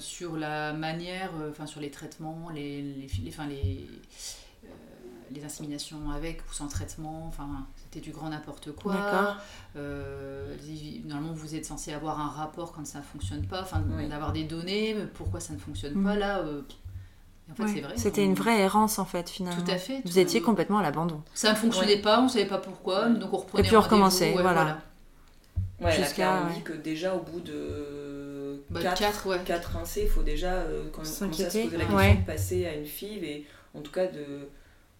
sur la manière, enfin sur les traitements, les, les, les, enfin, les, les inséminations avec ou sans traitement, enfin du grand n'importe quoi. Euh, normalement, vous êtes censé avoir un rapport quand ça ne fonctionne pas, enfin, d'avoir des données, pourquoi ça ne fonctionne pas. Mm. Là, euh, en fait, c'est vrai. C'était une vraie errance, en fait, finalement. Tout à fait. Vous étiez complètement à l'abandon. Ça ne fonctionnait pas, on ne savait pas pourquoi, donc on reprenait Et puis on recommençait, voilà. Ouais, Jusqu'à, on dit que déjà au bout de 4, bah, 4, il faut déjà, euh, quand, on se poser la question, de passer à une FIV et en tout cas de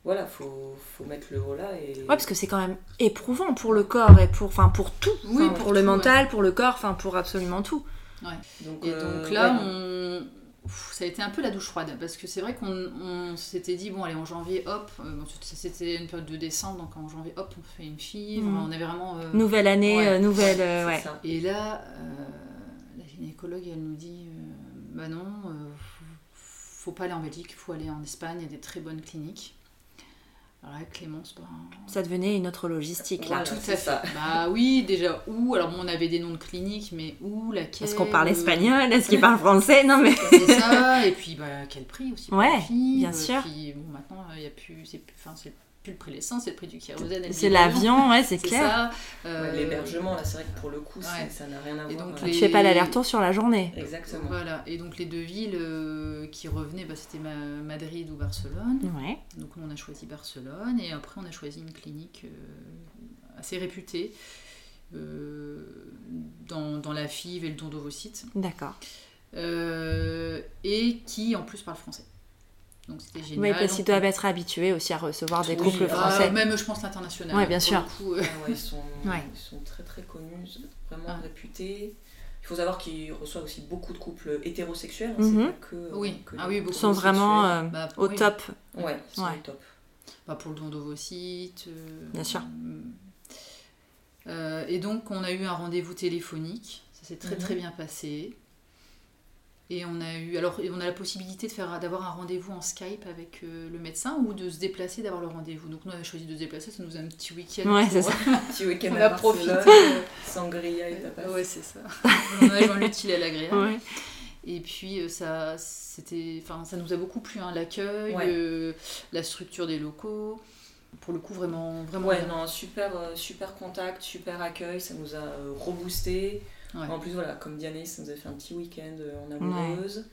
voilà, faut, faut mettre le haut là. Et... Ouais, parce que c'est quand même éprouvant pour le corps et pour, enfin, pour tout. Oui, pour, le mental, pour le corps, enfin, pour absolument tout. Ouais. Donc, et euh, donc là, on... ça a été un peu la douche froide parce que c'est vrai qu'on s'était dit, bon, allez, en janvier, hop, euh, c'était une période de décembre, donc en janvier, hop, on fait une fille. Mhm. On avait vraiment. Euh, nouvelle année, nouvelle. ouais. Et là, la gynécologue, elle nous dit, bah non, faut pas aller en Belgique, faut aller en Espagne, il y a des très bonnes cliniques. Alors Clémence, ben, ça devenait une autre logistique là. tout à fait. Bah oui, déjà où? Alors on avait des noms de cliniques, mais où, laquelle? Est-ce qu'on parle espagnol Est-ce qu'il parle français? Non mais. C'est ça. Et puis bah quel prix aussi Ouais, bien sûr. Puis bon maintenant il y a plus, c'est enfin c'est plus le prix de l'essence, c'est le prix du kérosène. C'est l'avion, ouais, c'est clair. Euh, l'hébergement, là, c'est vrai que pour le coup, ça n'a rien à voir. Donc, les... Tu fais pas l'aller-retour sur la journée. Exactement. Voilà, et donc les deux villes euh, qui revenaient, bah, c'était Madrid ou Barcelone. Ouais. Donc on a choisi Barcelone, et après on a choisi une clinique euh, assez réputée. dans, dans, la FIV et le don d'ovocytes. D'accord. et qui en plus parle français. Donc c'était génial. Oui, parce qu'ils doivent être habitués aussi à recevoir des couples ah, français. même, je pense, l'international. Oui, bien sûr. Euh. ils, sont, (laughs) ils, sont, très très connus, vraiment ah. réputés. Il faut savoir qu'ils reçoivent aussi beaucoup de couples hétérosexuels. Mhm. pas que, oui. Que ah oui, Ils sont vraiment euh, bah, au top. Ouais, ils sont au top. Bah, pour le don d'ovocytes. Euh, bien sûr. et donc, on a eu un rendez-vous téléphonique. Ça s'est très mhm. très bien passé. Et on a eu, alors on a la possibilité de faire, d'avoir un rendez-vous en Skype avec euh, le médecin ou de se déplacer, d'avoir le rendez-vous. Donc nous on a choisi de se déplacer, ça nous a un petit week-end. Ouais, c'est ça. un (laughs) petit week-end on a profité. Sangria et tapas. Ouais, c'est ça. (laughs) on a joint l'utile à l'agréable. Ouais. Et puis euh, ça, c'était, enfin, ça nous a beaucoup plu, hein, l'accueil, euh, la structure des locaux. Pour le coup, vraiment, vraiment. Ouais, non, super, super contact, super accueil, ça nous a reboosté. En plus, voilà, comme Diane, ça nous a fait un petit week-end euh, en amoureuse.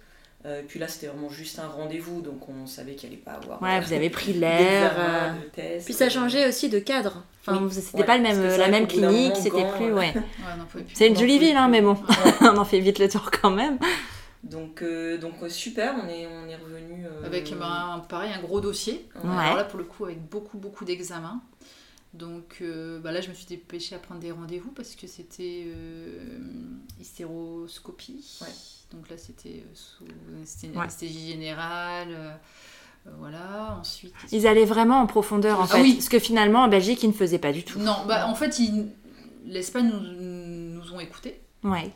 Euh, puis là, c'était vraiment juste un rendez-vous, donc on savait qu'il n'y allait pas avoir. Ouais, vous avez pris (laughs) l'air. puis ça changeait aussi de cadre. Enfin, c'était pas le même, la même clinique, c'était plus. Ouais. (laughs) c'est une jolie ville, hein, mais bon, (laughs) on en fait vite le tour quand même. Donc, euh, donc super, on est, on est revenu. Avec ben, pareil un gros dossier. Alors là pour le coup avec beaucoup beaucoup d'examens. Donc bah là je me suis dépêchée à prendre des rendez-vous parce que c'était hystéroscopie. Donc là c'était sous une anesthésie générale. voilà, ensuite. Ils allaient vraiment en profondeur en ah fait. Oui. Parce que finalement en Belgique ils ne faisaient pas du tout. Non, bah en fait l'Espagne nous, nous ont écoutés. Ouais.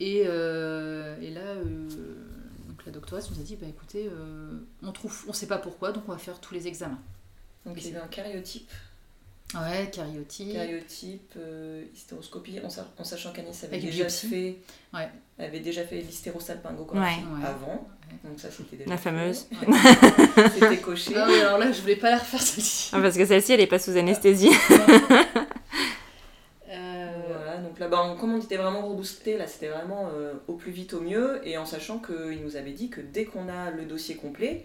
Et, euh, et là, euh, donc la doctoresse nous a dit bah, écoutez, euh, on trouve, on sait pas pourquoi, donc on va faire tous les examens. Donc il y avait un cariotype. Ouais, cariotype. Cariotype, hystéroscopie, en, sachant qu'Anis avait, déjà fait, ouais. avait déjà fait l'hystérosalpingographie avant. Donc ça, c'était déjà La fameuse. (laughs) c'était coché. Ah alors là, je voulais pas la refaire celle-ci. Ah, parce que celle-ci, elle est pas sous anesthésie. (laughs) Donc là, comme on était vraiment reboosté, là c'était vraiment euh, au plus vite au mieux, et en sachant qu'il nous avait dit que dès qu'on a le dossier complet,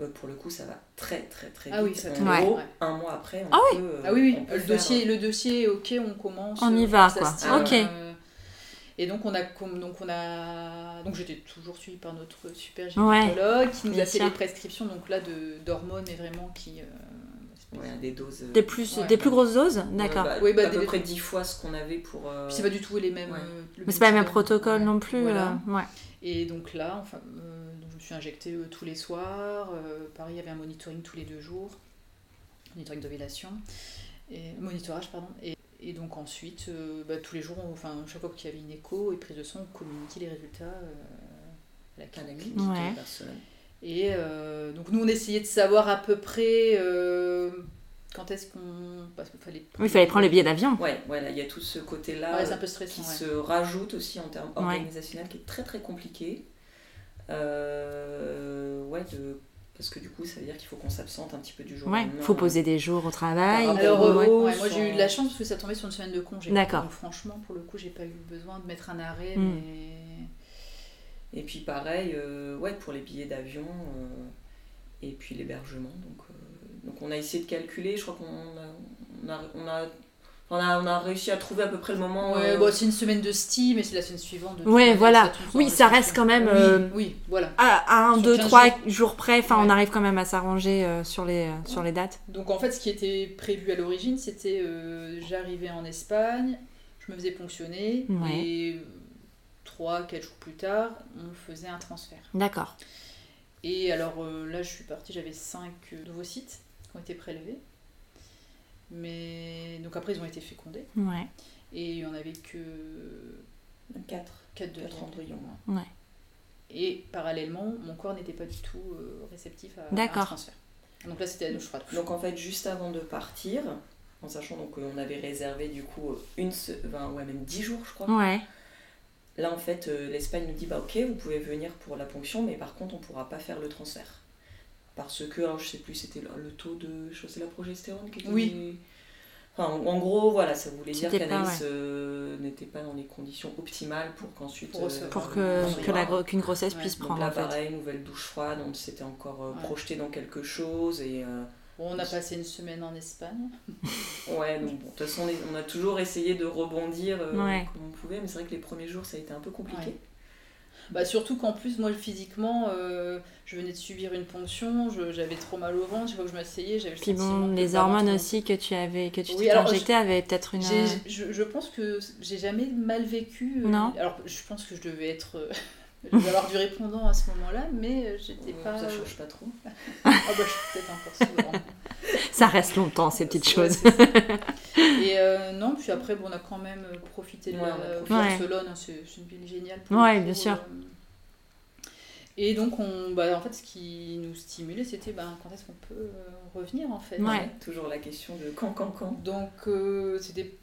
euh, pour le coup ça va très très très ah vite. Oui, ça gros, un mois après, on ah peut, oui. ah oui, oui. le, dossier, le dossier, ok, on commence. On y va, quoi. ok. Et donc on a donc on a donc j'étais toujours suivie par notre super gynécologue qui nous a fait les prescriptions donc là de d'hormones et vraiment qui des doses. Des plus, des plus grosses doses D'accord. Bah, oui, bah, à peu près 10 fois ce qu'on avait pour. Euh... c'est pas du tout les mêmes. Euh, Mais c'est pas le même protocole non plus. Euh, ouais. Et donc là, enfin, suis injectée tous les soirs. pareil, il y avait un monitoring tous les deux jours. Monitoring d'ovulation. Et, monitorage, pardon. Et, et donc ensuite, bah, tous les jours, enfin, chaque fois qu'il y avait une écho et prise de sang, on communiquait les résultats à la clinique. Ouais. Et euh, donc nous on essayait de savoir à peu près euh, quand est-ce qu'on... Parce qu'il fallait... Oui, il fallait prendre le billet d'avion. Ouais, voilà, il y a tout ce côté-là qui se rajoute aussi en termes organisationnels qui est très très compliqué. Euh, ouais, de... parce que du coup ça veut dire qu'il faut qu'on s'absente un petit peu du jour. Ouais, il faut poser des jours au travail. Alors, moi j'ai eu de la chance parce que ça tombait sur une semaine de congé. D'accord. Donc franchement pour le coup j'ai pas eu besoin de mettre un arrêt, hmm. mais et puis pareil, euh, ouais, pour les billets d'avion euh, et puis l'hébergement. Donc, euh, donc on a essayé de calculer, je crois qu'on a, on a, on a, on a, réussi à trouver à peu près le moment. Ouais, bon, c'est une semaine de style, mais c'est la semaine suivante. De ouais, voilà. Oui, ça reste quand même. oui, voilà. À, un, deux, trois jours, près, enfin, on arrive quand même à s'arranger sur, les, sur les dates. Donc en fait, ce qui était prévu à l'origine, c'était j'arrivais en Espagne, je me faisais ponctionner, et 3, 4 jours plus tard, on faisait un transfert. D'accord. Et alors euh, là, je suis partie, j'avais 5 nouveaux sites qui ont été prélevés. Mais donc après, ils ont été fécondés. Ouais. Et il n'y en avait que 4. 4 de embryons. Ouais. Et parallèlement, mon corps n'était pas du tout euh, réceptif à, à, un transfert. Donc là, c'était à douche froide. Donc en fait, juste avant de partir, en sachant donc qu'on avait réservé du coup une, ouais, même 10 jours, je crois. Ouais. Là, en fait, euh, l'Espagne nous dit bah ok, vous pouvez venir pour la ponction, mais par contre, on ne pourra pas faire le transfert. Parce que, alors, je sais plus, c'était le, taux de. Je sais, la progestérone qui était. Oui. Enfin, en, gros, voilà, ça voulait dire qu'Anaïs euh, n'était pas dans les conditions optimales pour qu'ensuite. Pour, euh, que, qu'une grossesse puisse prendre. Donc là, pareil, nouvelle douche froide, on s'était encore projeté dans quelque chose et on a passé une semaine en Espagne. (laughs) ouais, donc de toute façon, on a toujours essayé de rebondir euh, comme on pouvait, mais c'est vrai que les premiers jours, ça a été un peu compliqué. Bah, surtout qu'en plus, moi, physiquement, euh, je venais de subir une ponction, j'avais trop mal au ventre, chaque fois que je m'asseyais, j'avais le Puis bon, les hormones aussi que tu avais, que tu t'es injectées avaient peut-être une... Je, je, pense que j'ai jamais mal vécu. Euh, non. Alors, je pense que je devais être je vais avoir du répondant à ce moment-là, mais euh, j'étais pas. Ça change pas trop. (laughs) ah bah je suis peut-être un souvent. ça reste longtemps ces petites choses. Et euh, non, puis après bon, on a quand même euh, profité de la Barcelone, hein, c'est une ville géniale. Pour ouais, bien sûr. Et donc on, bah, en fait, ce qui nous stimulait, c'était bah, quand est-ce qu'on peut revenir en fait. Ouais. Toujours la question de quand, quand, quand. Donc c'était,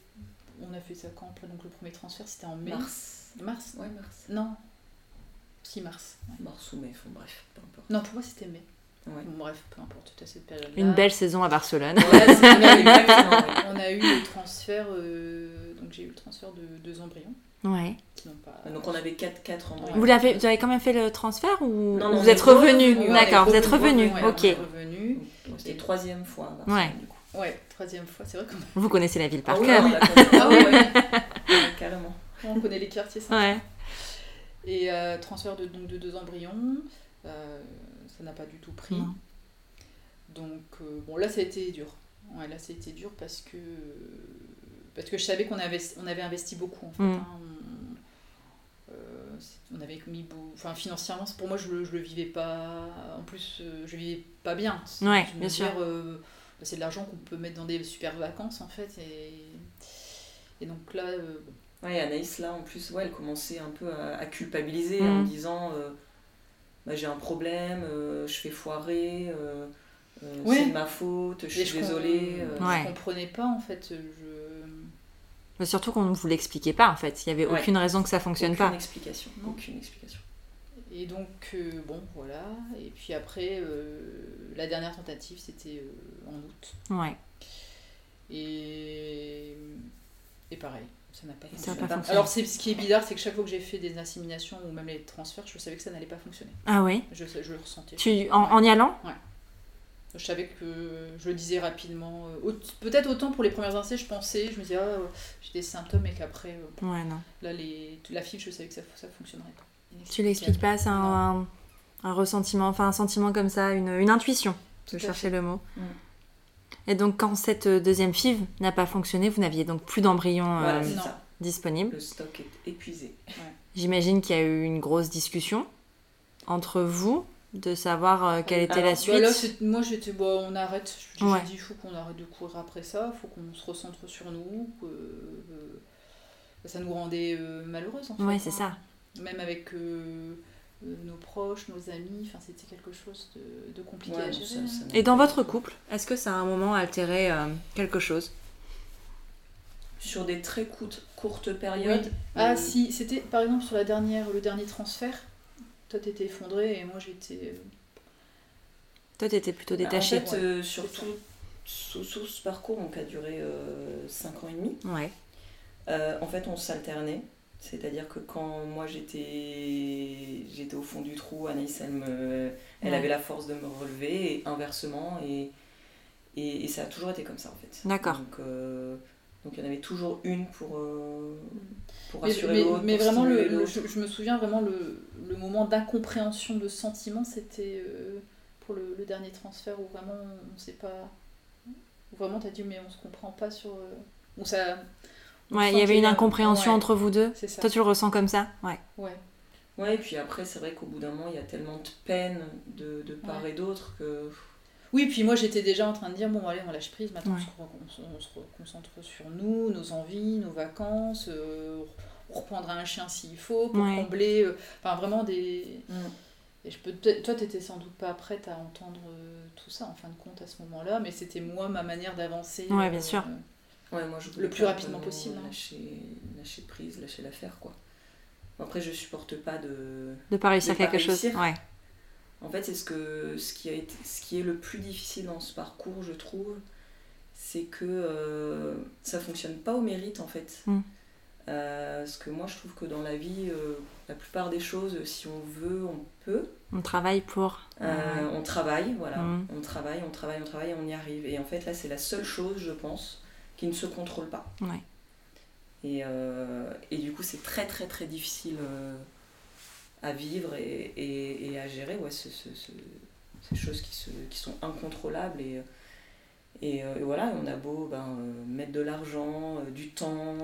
on a fait ça quand Donc le premier transfert, c'était en mai. Mars. Mars. Ouais, mars. Non, 6 mars. Mars ou mai, bref, peu importe. Non, pour moi c'était mai. bref, peu importe, toute cette période Une belle saison à Barcelone. (laughs) on a eu le transfert, euh, donc j'ai eu le transfert de deux embryons. Ouais. Donc on avait 4, 4 embryons. Vous, l'avez, vous avez quand même fait le transfert ou non, vous êtes revenu D'accord, vous êtes revenu. ok. revenu. C'était troisième fois. ouais. Du coup. Ouais, troisième fois, c'est vrai qu'on. Vous connaissez la ville par ah cœur. ah oui, (laughs) carrément. On connaît les quartiers. Ouais. Et transfert de, donc, de deux embryons, ça n'a pas du tout pris. Donc, bon, là, ça a été dur. Ouais, là, ça a été dur parce que, parce que je savais qu'on avait, on avait investi beaucoup, en fait. Mm. Hein. on, avait mis enfin financièrement pour moi je le, je le vivais pas en plus je vivais pas bien ouais bien sûr bah, c'est de l'argent qu'on peut mettre dans des super vacances en fait. Et, et donc là. Euh, ouais, Anaïs, là en plus, ouais, elle commençait un peu à, culpabiliser en mhm. disant euh, bah, j'ai un problème, euh, je fais foirer. C'est de ma faute, je suis désolée. Je comprenais pas en fait. Je... Mais surtout qu'on ne vous l'expliquait pas en fait. Il n'y avait aucune raison que ça fonctionne pas. Aucune explication. Aucune explication. Et donc, euh, bon, voilà. Et puis après, euh, la dernière tentative, c'était euh, en août. Ouais. Et, et pareil, ça n'a pas, fonctionné. Alors, ce qui est bizarre, c'est que chaque fois que j'ai fait des inséminations ou même les transferts, je savais que ça n'allait pas fonctionner. Ah oui je, je, le ressentais. Tu, en, y allant? Ouais. Je savais que je le disais rapidement. Peut-être autant pour les premières insées, je pensais, je me disais, ah, j'ai des symptômes et qu'après, ouais, non. là, les, la fibre, je savais que ça ne fonctionnerait pas. Tu l'expliques pas, c'est un, un, ressentiment, enfin un sentiment comme ça, une, une intuition, je cherchais le mot. Mm. Et donc quand cette deuxième FIV n'a pas fonctionné, vous n'aviez donc plus d'embryons euh, disponibles. Le stock est épuisé. J'imagine qu'il y a eu une grosse discussion entre vous de savoir euh, quelle était la bah suite. moi j'étais bon, on arrête. J'ai dit il faut qu'on arrête de courir après ça, il faut qu'on se recentre sur nous. Que, euh, ça nous rendait malheureuses en fait. Ouais, c'est hein. ça même avec euh, euh, nos proches, nos amis, enfin c'était quelque chose de, compliqué à gérer. Hein. Et dans votre couple, est-ce que ça a un moment altéré euh, quelque chose? Sur des très courtes, courtes périodes Ah si, c'était par exemple sur la dernière, le dernier transfert, toi t'étais effondré et moi j'étais... Toi t'étais plutôt détaché. En fait, surtout sous, ce parcours donc, qui a duré 5 ans et demi, ouais. en fait on s'alternait. C'est-à-dire que quand moi j'étais j'étais au fond du trou, Anaïs elle, elle avait la force de me relever et inversement et, et, ça a toujours été comme ça en fait. D'accord. Donc, euh, donc il y en avait toujours une pour, euh, pour assurer l'autre. Mais, vraiment, le, je, me souviens vraiment le, le moment d'incompréhension de sentiment, c'était euh, pour le, le, dernier transfert où vraiment on ne sait pas. Où vraiment tu as dit mais on se comprend pas sur. où ça Ouais, il y avait une incompréhension entre vous deux. Toi, tu le ressens comme ça? Ouais. Ouais. Ouais, et puis après, c'est vrai qu'au bout d'un moment, il y a tellement de peine de, de part et d'autre que. Oui, puis moi j'étais déjà en train de dire bon, allez, on lâche prise, maintenant on, se, concentre sur nous, nos envies, nos vacances, euh, on reprendra un chien s'il faut pour combler. Euh, enfin, vraiment des. Mm. Et je peux toi, t'étais sans doute pas prête à entendre euh, tout ça en fin de compte à ce moment-là, mais c'était moi ma manière d'avancer. Ouais, bien sûr moi, je le plus rapidement possible. Hein. Lâcher, lâcher prise, lâcher l'affaire, quoi. Après, je supporte pas de. De pas réussir quelque chose. Ouais. En fait, c'est ce, que, ce, qui a été, ce qui est le plus difficile dans ce parcours, je trouve, c'est que euh, ça fonctionne pas au mérite, en fait. Mm. Euh, parce que moi, je trouve que dans la vie, euh, la plupart des choses, si on veut, on peut. On travaille pour. On travaille, voilà. Mm. On travaille, on travaille, on travaille, on y arrive. Et en fait, là, c'est la seule chose, je pense, qui ne se contrôle pas. Ouais. Et, euh, et, du coup, c'est très très très difficile euh, à vivre et, et, et, à gérer ouais, ce, ce, ces choses qui, se, qui sont incontrôlables. Et, et, voilà, on a beau ben, mettre de l'argent, du temps,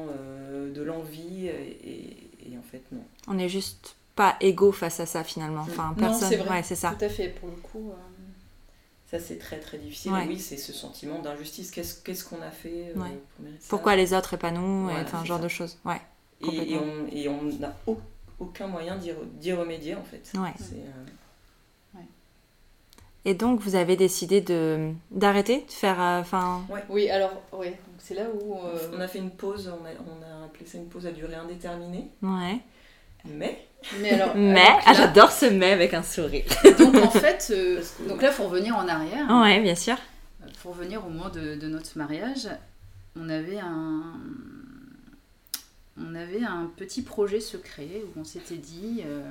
de l'envie, et, en fait, non. On n'est juste pas égaux face à ça finalement. Enfin, personne... c'est vrai, c'est ça. Tout à fait, pour le coup. Ça, c'est très très difficile. Oui, c'est ce sentiment d'injustice. Qu'est-ce qu'on a fait euh, pour Pourquoi les autres et pas nous et Enfin, genre de choses. Ouais, et, on n'a aucun moyen d'y remédier en fait. Ouais. Euh, et donc, vous avez décidé d'arrêter de faire. Euh, enfin. Oui, alors, ouais. c'est là où. On a fait une pause, on a, on a appelé ça une pause à durée indéterminée. Ouais. Mais. Mais alors. (laughs) Mais, ah, j'adore ce mais avec un sourire. (laughs) donc en fait, euh, (laughs) donc là, faut revenir en arrière. Ouais, bien sûr. Pour revenir au moment de, de, notre mariage, on avait un. On avait un petit projet secret où on s'était dit. Euh,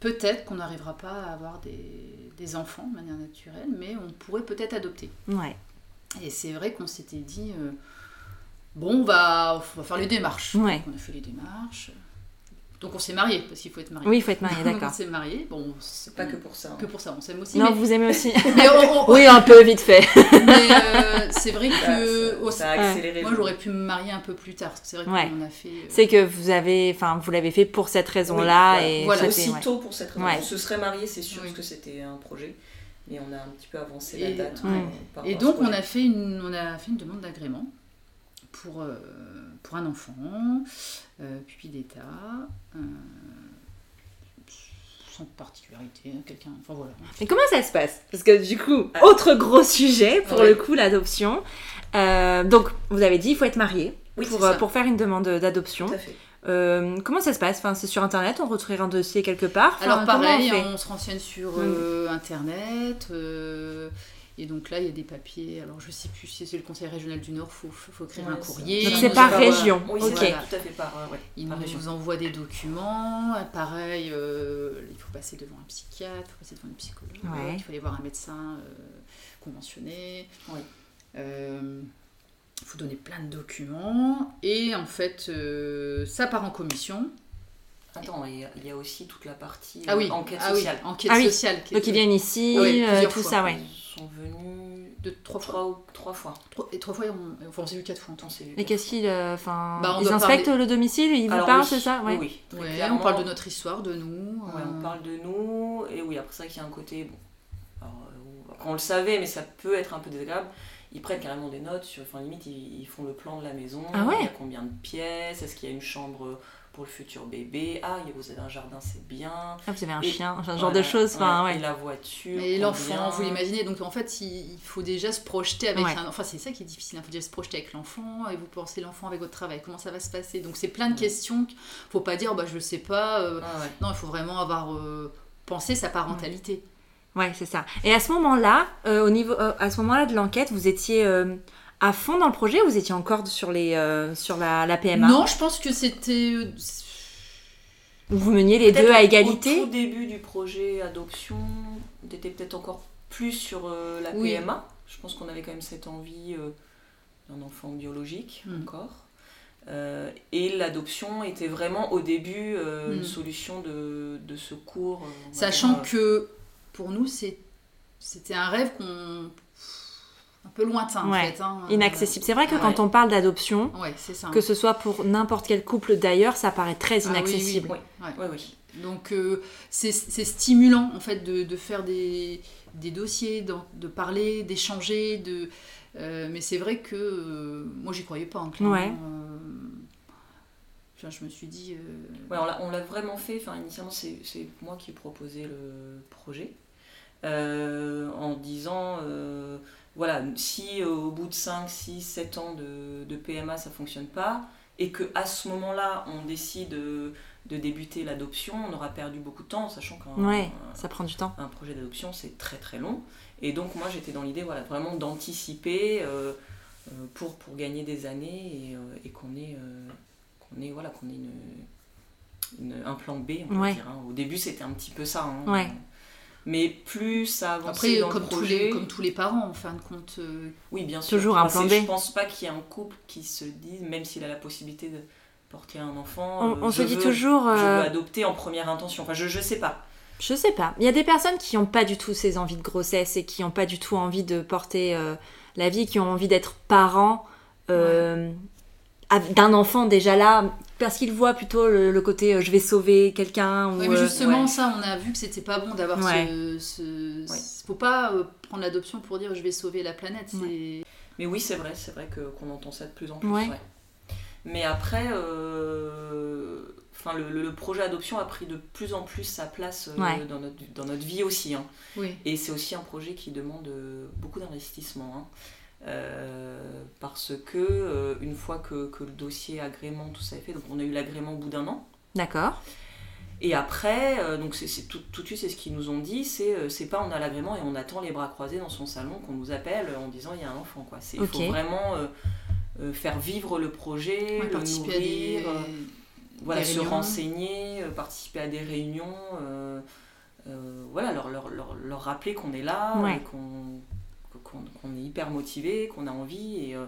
peut-être qu'on n'arrivera pas à avoir des, des, enfants de manière naturelle, mais on pourrait peut-être adopter. Ouais. Et c'est vrai qu'on s'était dit. Euh, bon, on va, on va faire les démarches. Ouais. on a fait les démarches Donc on s'est marié parce qu'il faut être marié. Oui, il faut être marié, (laughs) d'accord. on s'est marié. Bon, c'est pas que pour ça. Hein. Que pour ça, on s'aime aussi. Non, vous aimez aussi. (laughs) Oui, un peu vite fait. (laughs) mais euh, c'est vrai que ça, a accéléré. Moi, j'aurais pu me marier un peu plus tard. C'est vrai qu'on a fait. Euh, c'est que vous avez, enfin, vous l'avez fait pour cette raison-là et voilà. Aussitôt pour cette raison. On se serait marié, c'est sûr, parce que c'était un projet. Mais on a un petit peu avancé la date. Euh, et donc on a fait une, on a fait une demande d'agrément pour pour un enfant, euh, pupille d'état, euh, sans particularité, quelqu'un. Enfin voilà. Mais comment ça se passe? Parce que du coup, ah. autre gros sujet pour le coup, l'adoption. Euh, donc, vous avez dit, il faut être marié pour, pour faire une demande d'adoption. comment ça se passe? Enfin, C'est sur Internet, on retrouve un dossier quelque part Alors pareil, on, se renseigne sur hmm. Internet. Et donc là, il y a des papiers. Alors, je ne sais plus si c'est le Conseil régional du Nord, il faut, faut, écrire un courrier. Donc, c'est par région. Oui, ok. tout à fait par. Euh, il nous envoie des documents. Pareil, euh, il faut passer devant un psychiatre, il faut passer devant une psychologue. Il faut aller voir un médecin euh, conventionné. il faut donner plein de documents. Et en fait, ça part en commission. Attends, il y a aussi toute la partie ah oui. enquête ah sociale. Oui, enquête ah sociale. Donc ils viennent ici, tout ça, ouais sont venus de trois fois. Trois, fois. et trois fois, on, enfin, on s'est vu quatre fois. On s'est vu et qu'est-ce qu'ils euh, enfin, bah, ils inspectent le domicile, ils vous parlent, c'est ça? Ouais. Oui, oui. Ouais, on parle de notre histoire, de nous. Ouais, on euh. parle de nous, et oui, après ça, qu'il y a un côté. Bon, alors, euh, on le savait, mais ça peut être un peu désagréable. Ils prennent carrément des notes, sur, enfin limite ils, ils font le plan de la maison, ah ouais? Il y a combien de pièces, est-ce qu'il y a une chambre pour le futur bébé. Ah, vous avez un jardin, c'est bien. Ah, vous avez un chien, un genre de choses. Enfin, ouais. Et la voiture. Et l'enfant, vous l'imaginez. Donc en fait, il faut déjà se projeter avec un. Enfin, c'est ça qui est difficile. Il faut déjà se projeter avec l'enfant et vous pensez l'enfant avec votre travail. Comment ça va se passer? Donc c'est plein de questions. Faut pas dire, bah je sais pas. Euh, ah, non, il faut vraiment avoir euh, pensé sa parentalité. Ouais, c'est ça. Et à ce moment-là, euh, au niveau, à ce moment-là de l'enquête, vous étiez à fond dans le projet ou vous étiez encore sur, les, euh, sur la, la, PMA Non, je pense que c'était. Euh, vous meniez les deux à égalité Au début du projet adoption, on était peut-être encore plus sur euh, la PMA. Je pense qu'on avait quand même cette envie d'un enfant biologique hmm. encore. et l'adoption était vraiment au début une hmm. solution de, de secours. Sachant que pour nous, c'était un rêve qu'on peu lointain en fait. Hein. Inaccessible. C'est vrai que quand on parle d'adoption, que ce soit pour n'importe quel couple d'ailleurs, ça paraît très ah inaccessible. oui, oui, Donc euh, c'est stimulant en fait de, faire des, dossiers, de, parler, d'échanger, de. Euh, mais c'est vrai que euh, moi j'y croyais pas. Hein, ouais. je me suis dit. Ouais, on l'a vraiment fait. Enfin, initialement, c'est moi qui ai proposé le projet en disant voilà, si euh, au bout de 5, 6, 7 ans de, PMA ça fonctionne pas, et que à ce moment-là on décide de, débuter l'adoption, on aura perdu beaucoup de temps, sachant qu'un ouais, ça prend du temps. Un projet d'adoption c'est très très long. Et donc moi j'étais dans l'idée voilà, vraiment d'anticiper euh, euh, pour, pour gagner des années et, qu'on ait, qu'on ait, voilà, qu'on ait une, un plan B. On peut dire, hein. Au début c'était un petit peu ça. Hein. Ouais. Mais plus ça avance Après, dans comme le projet... Tous les, comme tous les parents, en fin de compte. Euh, oui, bien sûr. Toujours un plan B. Je pense pas qu'il y ait un couple qui se dise, même s'il a la possibilité de porter un enfant, on, euh, se dit toujours... Je veux euh, adopter en première intention. Enfin, je, je sais pas. Je sais pas. Il y a des personnes qui n'ont pas du tout ces envies de grossesse et qui n'ont pas du tout envie de porter la vie, qui ont envie d'être parents d'un enfant déjà là, parce qu'il voit plutôt le, côté euh, je vais sauver quelqu'un. Oui, mais euh, justement, ça, on a vu que c'était pas bon d'avoir ce. ce... Faut pas euh, prendre l'adoption pour dire je vais sauver la planète. Mais oui, c'est vrai, c'est vrai qu'on entend ça de plus en plus. Mais après, enfin, le, projet adoption a pris de plus en plus sa place dans, notre, dans notre vie aussi. Hein. Et c'est aussi un projet qui demande beaucoup d'investissement. Hein. Euh, parce que euh, une fois que, que, le dossier agrément tout ça est fait, donc on a eu l'agrément au bout d'un an. D'accord. Et après, euh, donc c'est, tout, tout, de suite, c'est ce qu'ils nous ont dit, c'est, c'est pas on a l'agrément et on attend les bras croisés dans son salon qu'on nous appelle en disant il y a un enfant. Quoi. C'est, Il faut vraiment faire vivre le projet, le nourrir, voilà, se renseigner, participer à des réunions, voilà, leur, leur, leur, leur, rappeler qu'on est là et qu'on qu'on est hyper motivé, qu'on a envie. Et, euh,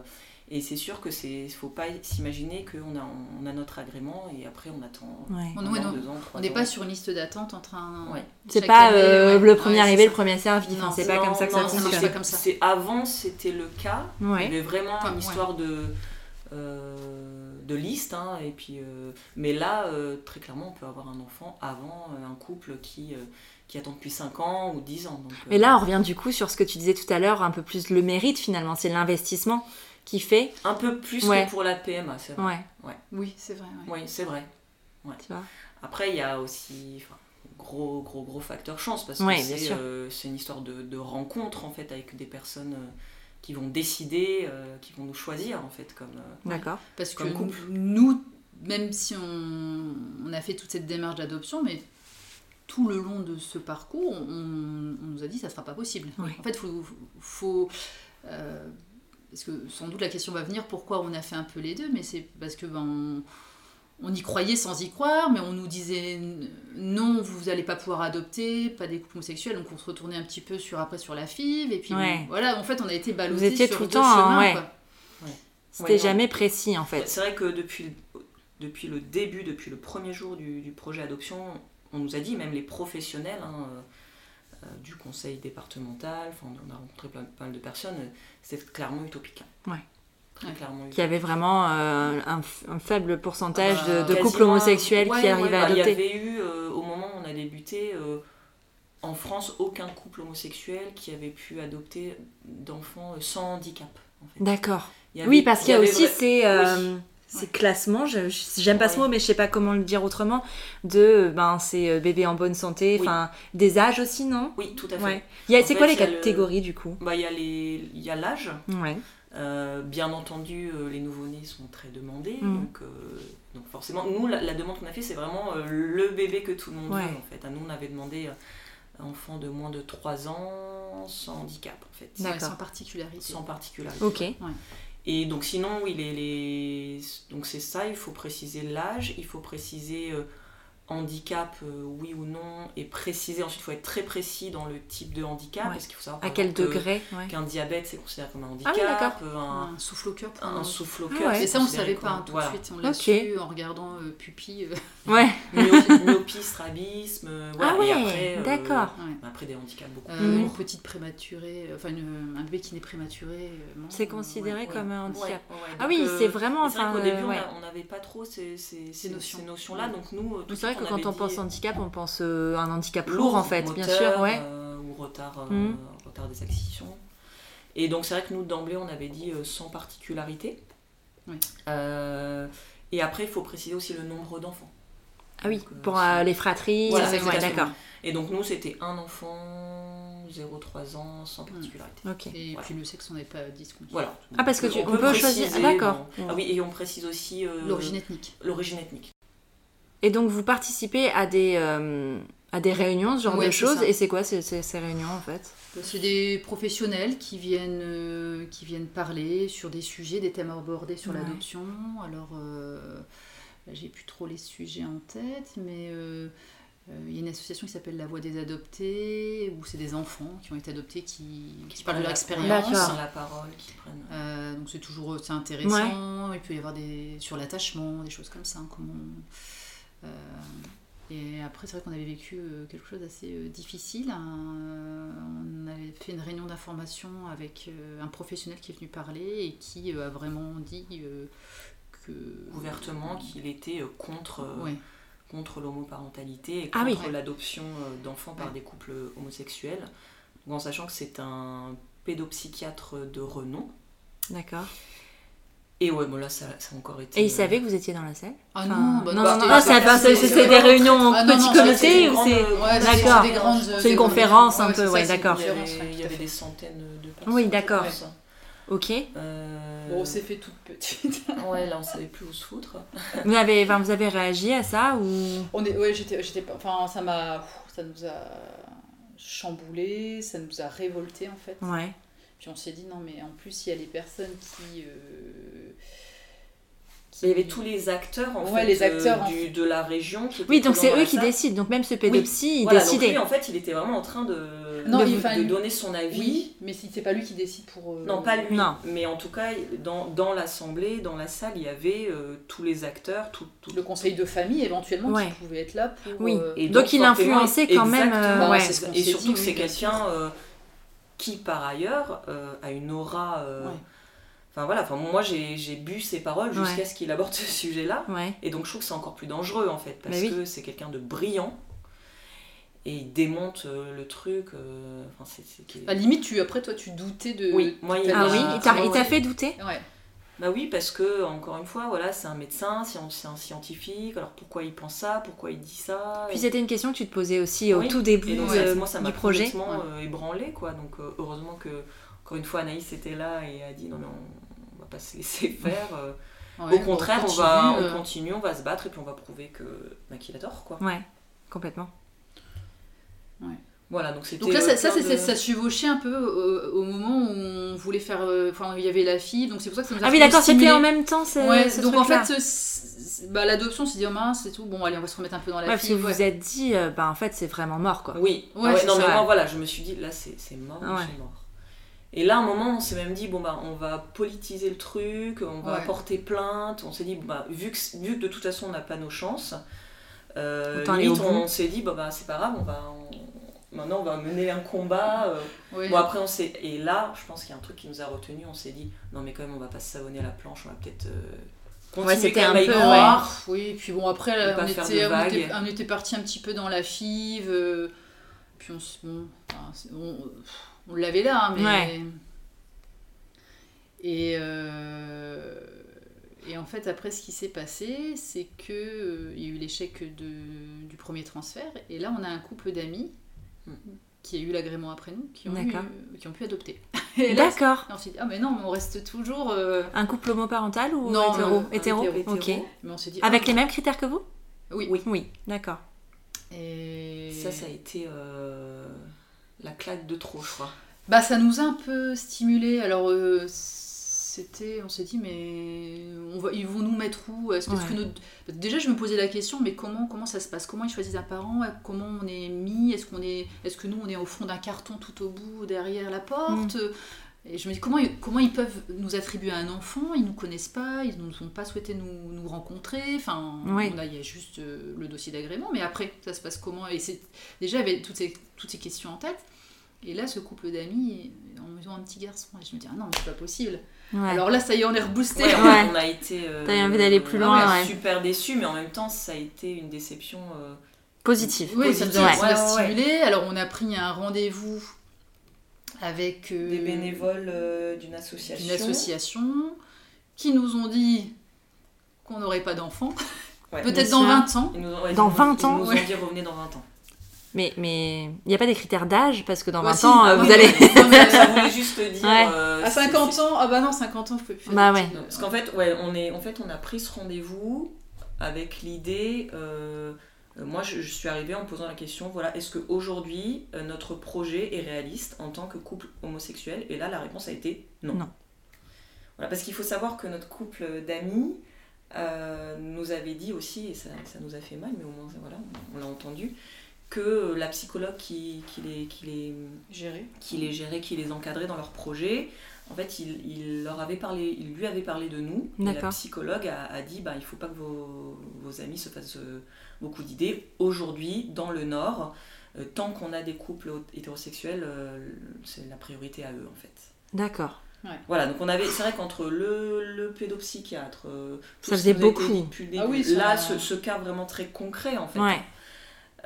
Et c'est sûr que c'est, faut pas s'imaginer qu'on a, on a notre agrément et après on attend on n'est pas sur une liste d'attente en train. Ouais. C'est pas euh, le premier arrivé, le premier servi. Enfin, c'est pas comme ça que ça fonctionne. C'est avant, c'était le cas. Il y avait vraiment une histoire de. Euh, de liste hein, et puis euh, mais là très clairement on peut avoir un enfant avant un couple qui qui attend depuis 5 ans ou 10 ans. Mais là, on revient du coup sur ce que tu disais tout à l'heure, un peu plus le mérite finalement, c'est l'investissement qui fait. Un peu plus que pour la PMA, c'est vrai. Ouais. Oui, c'est vrai. Oui, c'est vrai. Tu vois Après, il y a aussi gros, gros, gros facteur chance parce que euh, c'est une histoire de, de, rencontre en fait avec des personnes euh, qui vont décider, euh, qui vont nous choisir en fait comme. D'accord. Parce que nous, même si on, on, a fait toute cette démarche d'adoption, mais tout le long de ce parcours, on, on nous a dit ça sera pas possible. En fait, il faut, faut parce que sans doute la question va venir pourquoi on a fait un peu les deux, mais c'est parce que ben, on, y croyait sans y croire, mais on nous disait non, vous n'allez pas pouvoir adopter, pas des couples homosexuels, donc on se retournait un petit peu sur après sur la FIV, et puis voilà, en fait on a été ballottés sur tout le temps, chemin, C'était jamais précis en fait. C'est vrai que depuis, depuis le début, depuis le premier jour du, projet adoption, on nous a dit, même les professionnels, hein, euh, du conseil départemental, on a rencontré pas, mal de personnes, c'est clairement utopique. Hein. Ouais. Très clairement Qui avait vraiment euh, un, faible pourcentage de, couples homosexuels qui arrivaient à adopter. Bah, il y avait eu, euh, au moment où on a débuté, en France, aucun couple homosexuel qui avait pu adopter d'enfants sans handicap. D'accord. Oui, parce qu'il y a, aussi ces, ces classements, j'aime pas ce mot, mais je sais pas comment le dire autrement, de ben, ces euh, bébés en bonne santé, enfin des âges aussi, non? Oui, tout à fait. C'est quoi les catégories du coup? Bah, Il y a l'âge. Euh, bien entendu, euh, les nouveau-nés sont très demandés, mm. donc, donc forcément, nous, la, demande qu'on a fait, c'est vraiment le bébé que tout le monde veut en fait. À nous, on avait demandé enfant de moins de 3 ans sans handicap en fait. sans particularité. Sans particularité. Ok. Et donc sinon, oui, les, les... donc c'est ça, il faut préciser l'âge, il faut préciser euh, handicap, euh, oui ou non, et préciser, ensuite il faut être très précis dans le type de handicap, parce qu'il faut savoir à quel degré qu'un diabète c'est considéré comme un ah handicap, un, souffle au cœur. Un, souffle au cœur. et ça on ne savait pas tout de suite, on l'a su en regardant euh, pupille. (laughs) ouais. myopie, strabisme, voilà. Ah ouais, d'accord. Après des handicaps beaucoup. Une petite prématurée, enfin un bébé qui n'est prématuré. c'est considéré comme un handicap. ah oui, c'est vraiment. Enfin, au début on n'avait pas trop ces, notions-là, donc nous. Vrai que quand on pense handicap, on pense euh, un handicap lourd, en fait, bien sûr, ouais. Euh, ou retard, euh, mm. retard des acquisitions. Et donc c'est vrai que nous d'emblée on avait dit sans particularité. et après il faut préciser aussi le nombre d'enfants. Ah oui, pour les fratries, d'accord. Et donc nous c'était un enfant 0-3 ans sans mm. particularité. Et puis le sexe on n'est pas discontinué. Voilà. Ah parce que tu on, peut, choisir. Ah, d'accord. Ah oui et on précise aussi l'origine ethnique. L'origine ethnique. Et donc vous participez à des, euh, à des réunions, ce genre de choses. Et c'est quoi ces, ces, réunions en fait? C'est des professionnels qui viennent, euh, qui viennent parler sur des sujets, des thèmes abordés sur l'adoption. Alors, euh, j'ai plus trop les sujets en tête, mais il y a une association qui s'appelle La Voix des Adoptés, où c'est des enfants qui ont été adoptés qui, qui, parlent de leur expérience. la parole, qui prennent... donc c'est toujours c'est intéressant. Il peut y avoir des sur l'attachement, des choses comme ça. Comment euh, et après, c'est vrai qu'on avait vécu euh, quelque chose d'assez euh, difficile. on avait fait une réunion d'information avec un professionnel qui est venu parler et qui a vraiment dit que. Ouvertement qu'il était contre. contre l'homoparentalité et ah contre l'adoption d'enfants par des couples homosexuels, en sachant que c'est un pédopsychiatre de renom. D'accord. Et ouais, bon là, ça, ça a encore été. Et il savait que vous étiez dans la salle Ah non, bah non, non, non, c'est des réunions en ah, petit comité ou c'est. D'accord. C'est une conférence un peu, ouais, d'accord. Il y avait des centaines de personnes. Oui, d'accord. Ok. Euh... Bon, on s'est fait toute petite. (laughs) ouais, là, on savait plus où se foutre. (laughs) vous, avez, enfin, vous avez réagi à ça ou? On est, Ouais, j'étais, j'étais, enfin, ça m'a, ça nous a chamboulé, ça nous a révolté en fait. Ouais. Puis on s'est dit, non, mais en plus, il y a les personnes qui. Euh, il y avait tous les acteurs en fait, les acteurs, du, de la région. oui, donc c'est eux qui décident. Donc même ce pédopsie, il voilà, décidait. Donc lui, en fait, il était vraiment en train de, de, donner son avis. Oui, mais si c'est pas lui qui décide pour. Euh, non, pas lui. Non. Mais en tout cas, dans, dans l'assemblée, dans la salle, il y avait euh, tous les acteurs, tout, le conseil de famille éventuellement qui pouvait être là pour. Oui. Et donc, il influençait quand même. Bah, et surtout que c'est quelqu'un qui, par ailleurs, a une aura. Enfin voilà, enfin, moi j'ai bu ses paroles jusqu'à ce qu'il aborde ce sujet-là. Et donc je trouve que c'est encore plus dangereux en fait, parce que c'est quelqu'un de brillant et il démonte euh, le truc. Euh, enfin, À limite, tu, après toi, tu doutais de. Oui, moi, il, ah oui, il t'a fait douter? Ouais. Bah oui, parce que, encore une fois, voilà, c'est un médecin, c'est un scientifique, alors pourquoi il pense ça, pourquoi il dit ça Puis c'était une question que tu te posais aussi au tout début donc, euh, moi, ça du projet. complètement ébranlé, quoi. Donc heureusement que, encore une fois, Anaïs était là et a dit non mais on, va pas se laisser (laughs) faire. au contraire, on, va, on continue, on va se battre et puis on va prouver que bah, qu'il a tort, quoi. Ouais, complètement. Voilà, donc Donc là, ça, ça, ça, chevauchait un peu au, moment où on voulait faire. Euh, enfin, il y avait la fille, donc c'est pour ça que ça nous a Ah oui, d'accord, c'était en même temps. Ouais, donc en fait, bah, l'adoption, c'est dit, oh mince, c'est tout, bon, allez, on va se remettre un peu dans la ouais, fille. Parce que vous vous êtes dit, euh, bah en fait, c'est vraiment mort, quoi. Oui, ouais, ah non, mais moi, voilà, je me suis dit, là, c'est mort, c'est mort. Et là, à un moment, on s'est même dit, bon, bah, on va politiser le truc, on va porter plainte. On s'est dit, bah, vu que, vu que de toute façon, on n'a pas nos chances, euh, limite, on s'est dit, bah, bah, c'est pas grave, on va, maintenant on va mener un combat. Euh. Bon, après, on s'est. Et là, je pense qu'il y a un truc qui nous a retenu. On s'est dit, non, mais quand même, on va pas se savonner à la planche, on va peut-être. Euh, ouais, c'était un peu. Ouais. Oui, puis bon, après, on était, on, était, on était, parti un petit peu dans la five. Euh, puis on, bon, on, on l'avait là, hein, mais. Et. Euh, et en fait, après, ce qui s'est passé, c'est qu'il euh, il y a eu l'échec du premier transfert. Et là, on a un couple d'amis. Qui a eu l'agrément après nous, qui ont, qui ont pu adopter. (laughs) D'accord. On s'est dit, ah mais non, on reste toujours... Euh, un couple homoparental ou non, hétéro, hétéro, Ok. Mais on s'est dit, Avec ah, les mêmes critères que vous Oui. Oui, oui. d'accord. Et... Ça, ça a été euh, la claque de trop, je crois. Bah, ça nous a un peu stimulé. Alors, on s'est dit, mais on va, ils vont nous mettre où? Est-ce que, Déjà, je me posais la question, mais comment, comment ça se passe? Comment ils choisissent un parent? Comment on est mis? Est-ce qu'on est, est-ce que nous, on est au fond d'un carton tout au bout, derrière la porte? Mm. Et je me dis, comment, comment ils peuvent nous attribuer un enfant? Ils nous connaissent pas, ils ne ont pas souhaité nous, nous rencontrer. Enfin, il y a juste euh, le dossier d'agrément, mais après, ça se passe comment? Et déjà, avait toutes ces, toutes ces questions en tête. Et là, ce couple d'amis, ils ont un petit garçon. Et je me dis, ah non, c'est pas possible. Alors là, ça y est, on est reboosté. on a été. Euh, T'as envie d'aller plus loin. Super déçu, mais en même temps, ça a été une déception. Euh, Positive. Oui, ça nous a stimulé. Alors, on a pris un rendez-vous avec. Euh, Des bénévoles d'une association. D'une association qui nous ont dit qu'on n'aurait pas d'enfants. Peut-être dans 20 ans. dans 20 ans Ils nous ont dit revenez dans 20 ans. Mais mais il n'y a pas des critères d'âge parce que dans 20 ans euh, vous allez (laughs) ça voulait juste dire euh, à 50 ans ah bah non 50 ans je peux plus bah ouais. parce qu'en fait ouais on est en fait on a pris ce rendez-vous avec l'idée euh, moi je, suis arrivée en posant la question voilà est-ce que aujourd'hui notre projet est réaliste en tant que couple homosexuel? Et là la réponse a été non, non. Voilà, parce qu'il faut savoir que notre couple d'amis nous avait dit aussi et ça, ça, nous a fait mal mais au moins voilà on l'a entendu que la psychologue qui, qui, les, qui, les, gérait. qui les gérait, qui les encadrait dans leur projet, en fait, il, il, leur avait parlé, il lui avait parlé de nous. Et la psychologue a, dit bah, il ne faut pas que vos, vos, amis se fassent euh, beaucoup d'idées. Aujourd'hui, dans le Nord, euh, tant qu'on a des couples hétérosexuels, euh, c'est la priorité à eux, en fait. D'accord. Voilà, donc on avait, c'est vrai qu'entre le, le pédopsychiatre, ça faisait beaucoup. ah oui, là, ce, ce, cas vraiment très concret, en fait. Ouais.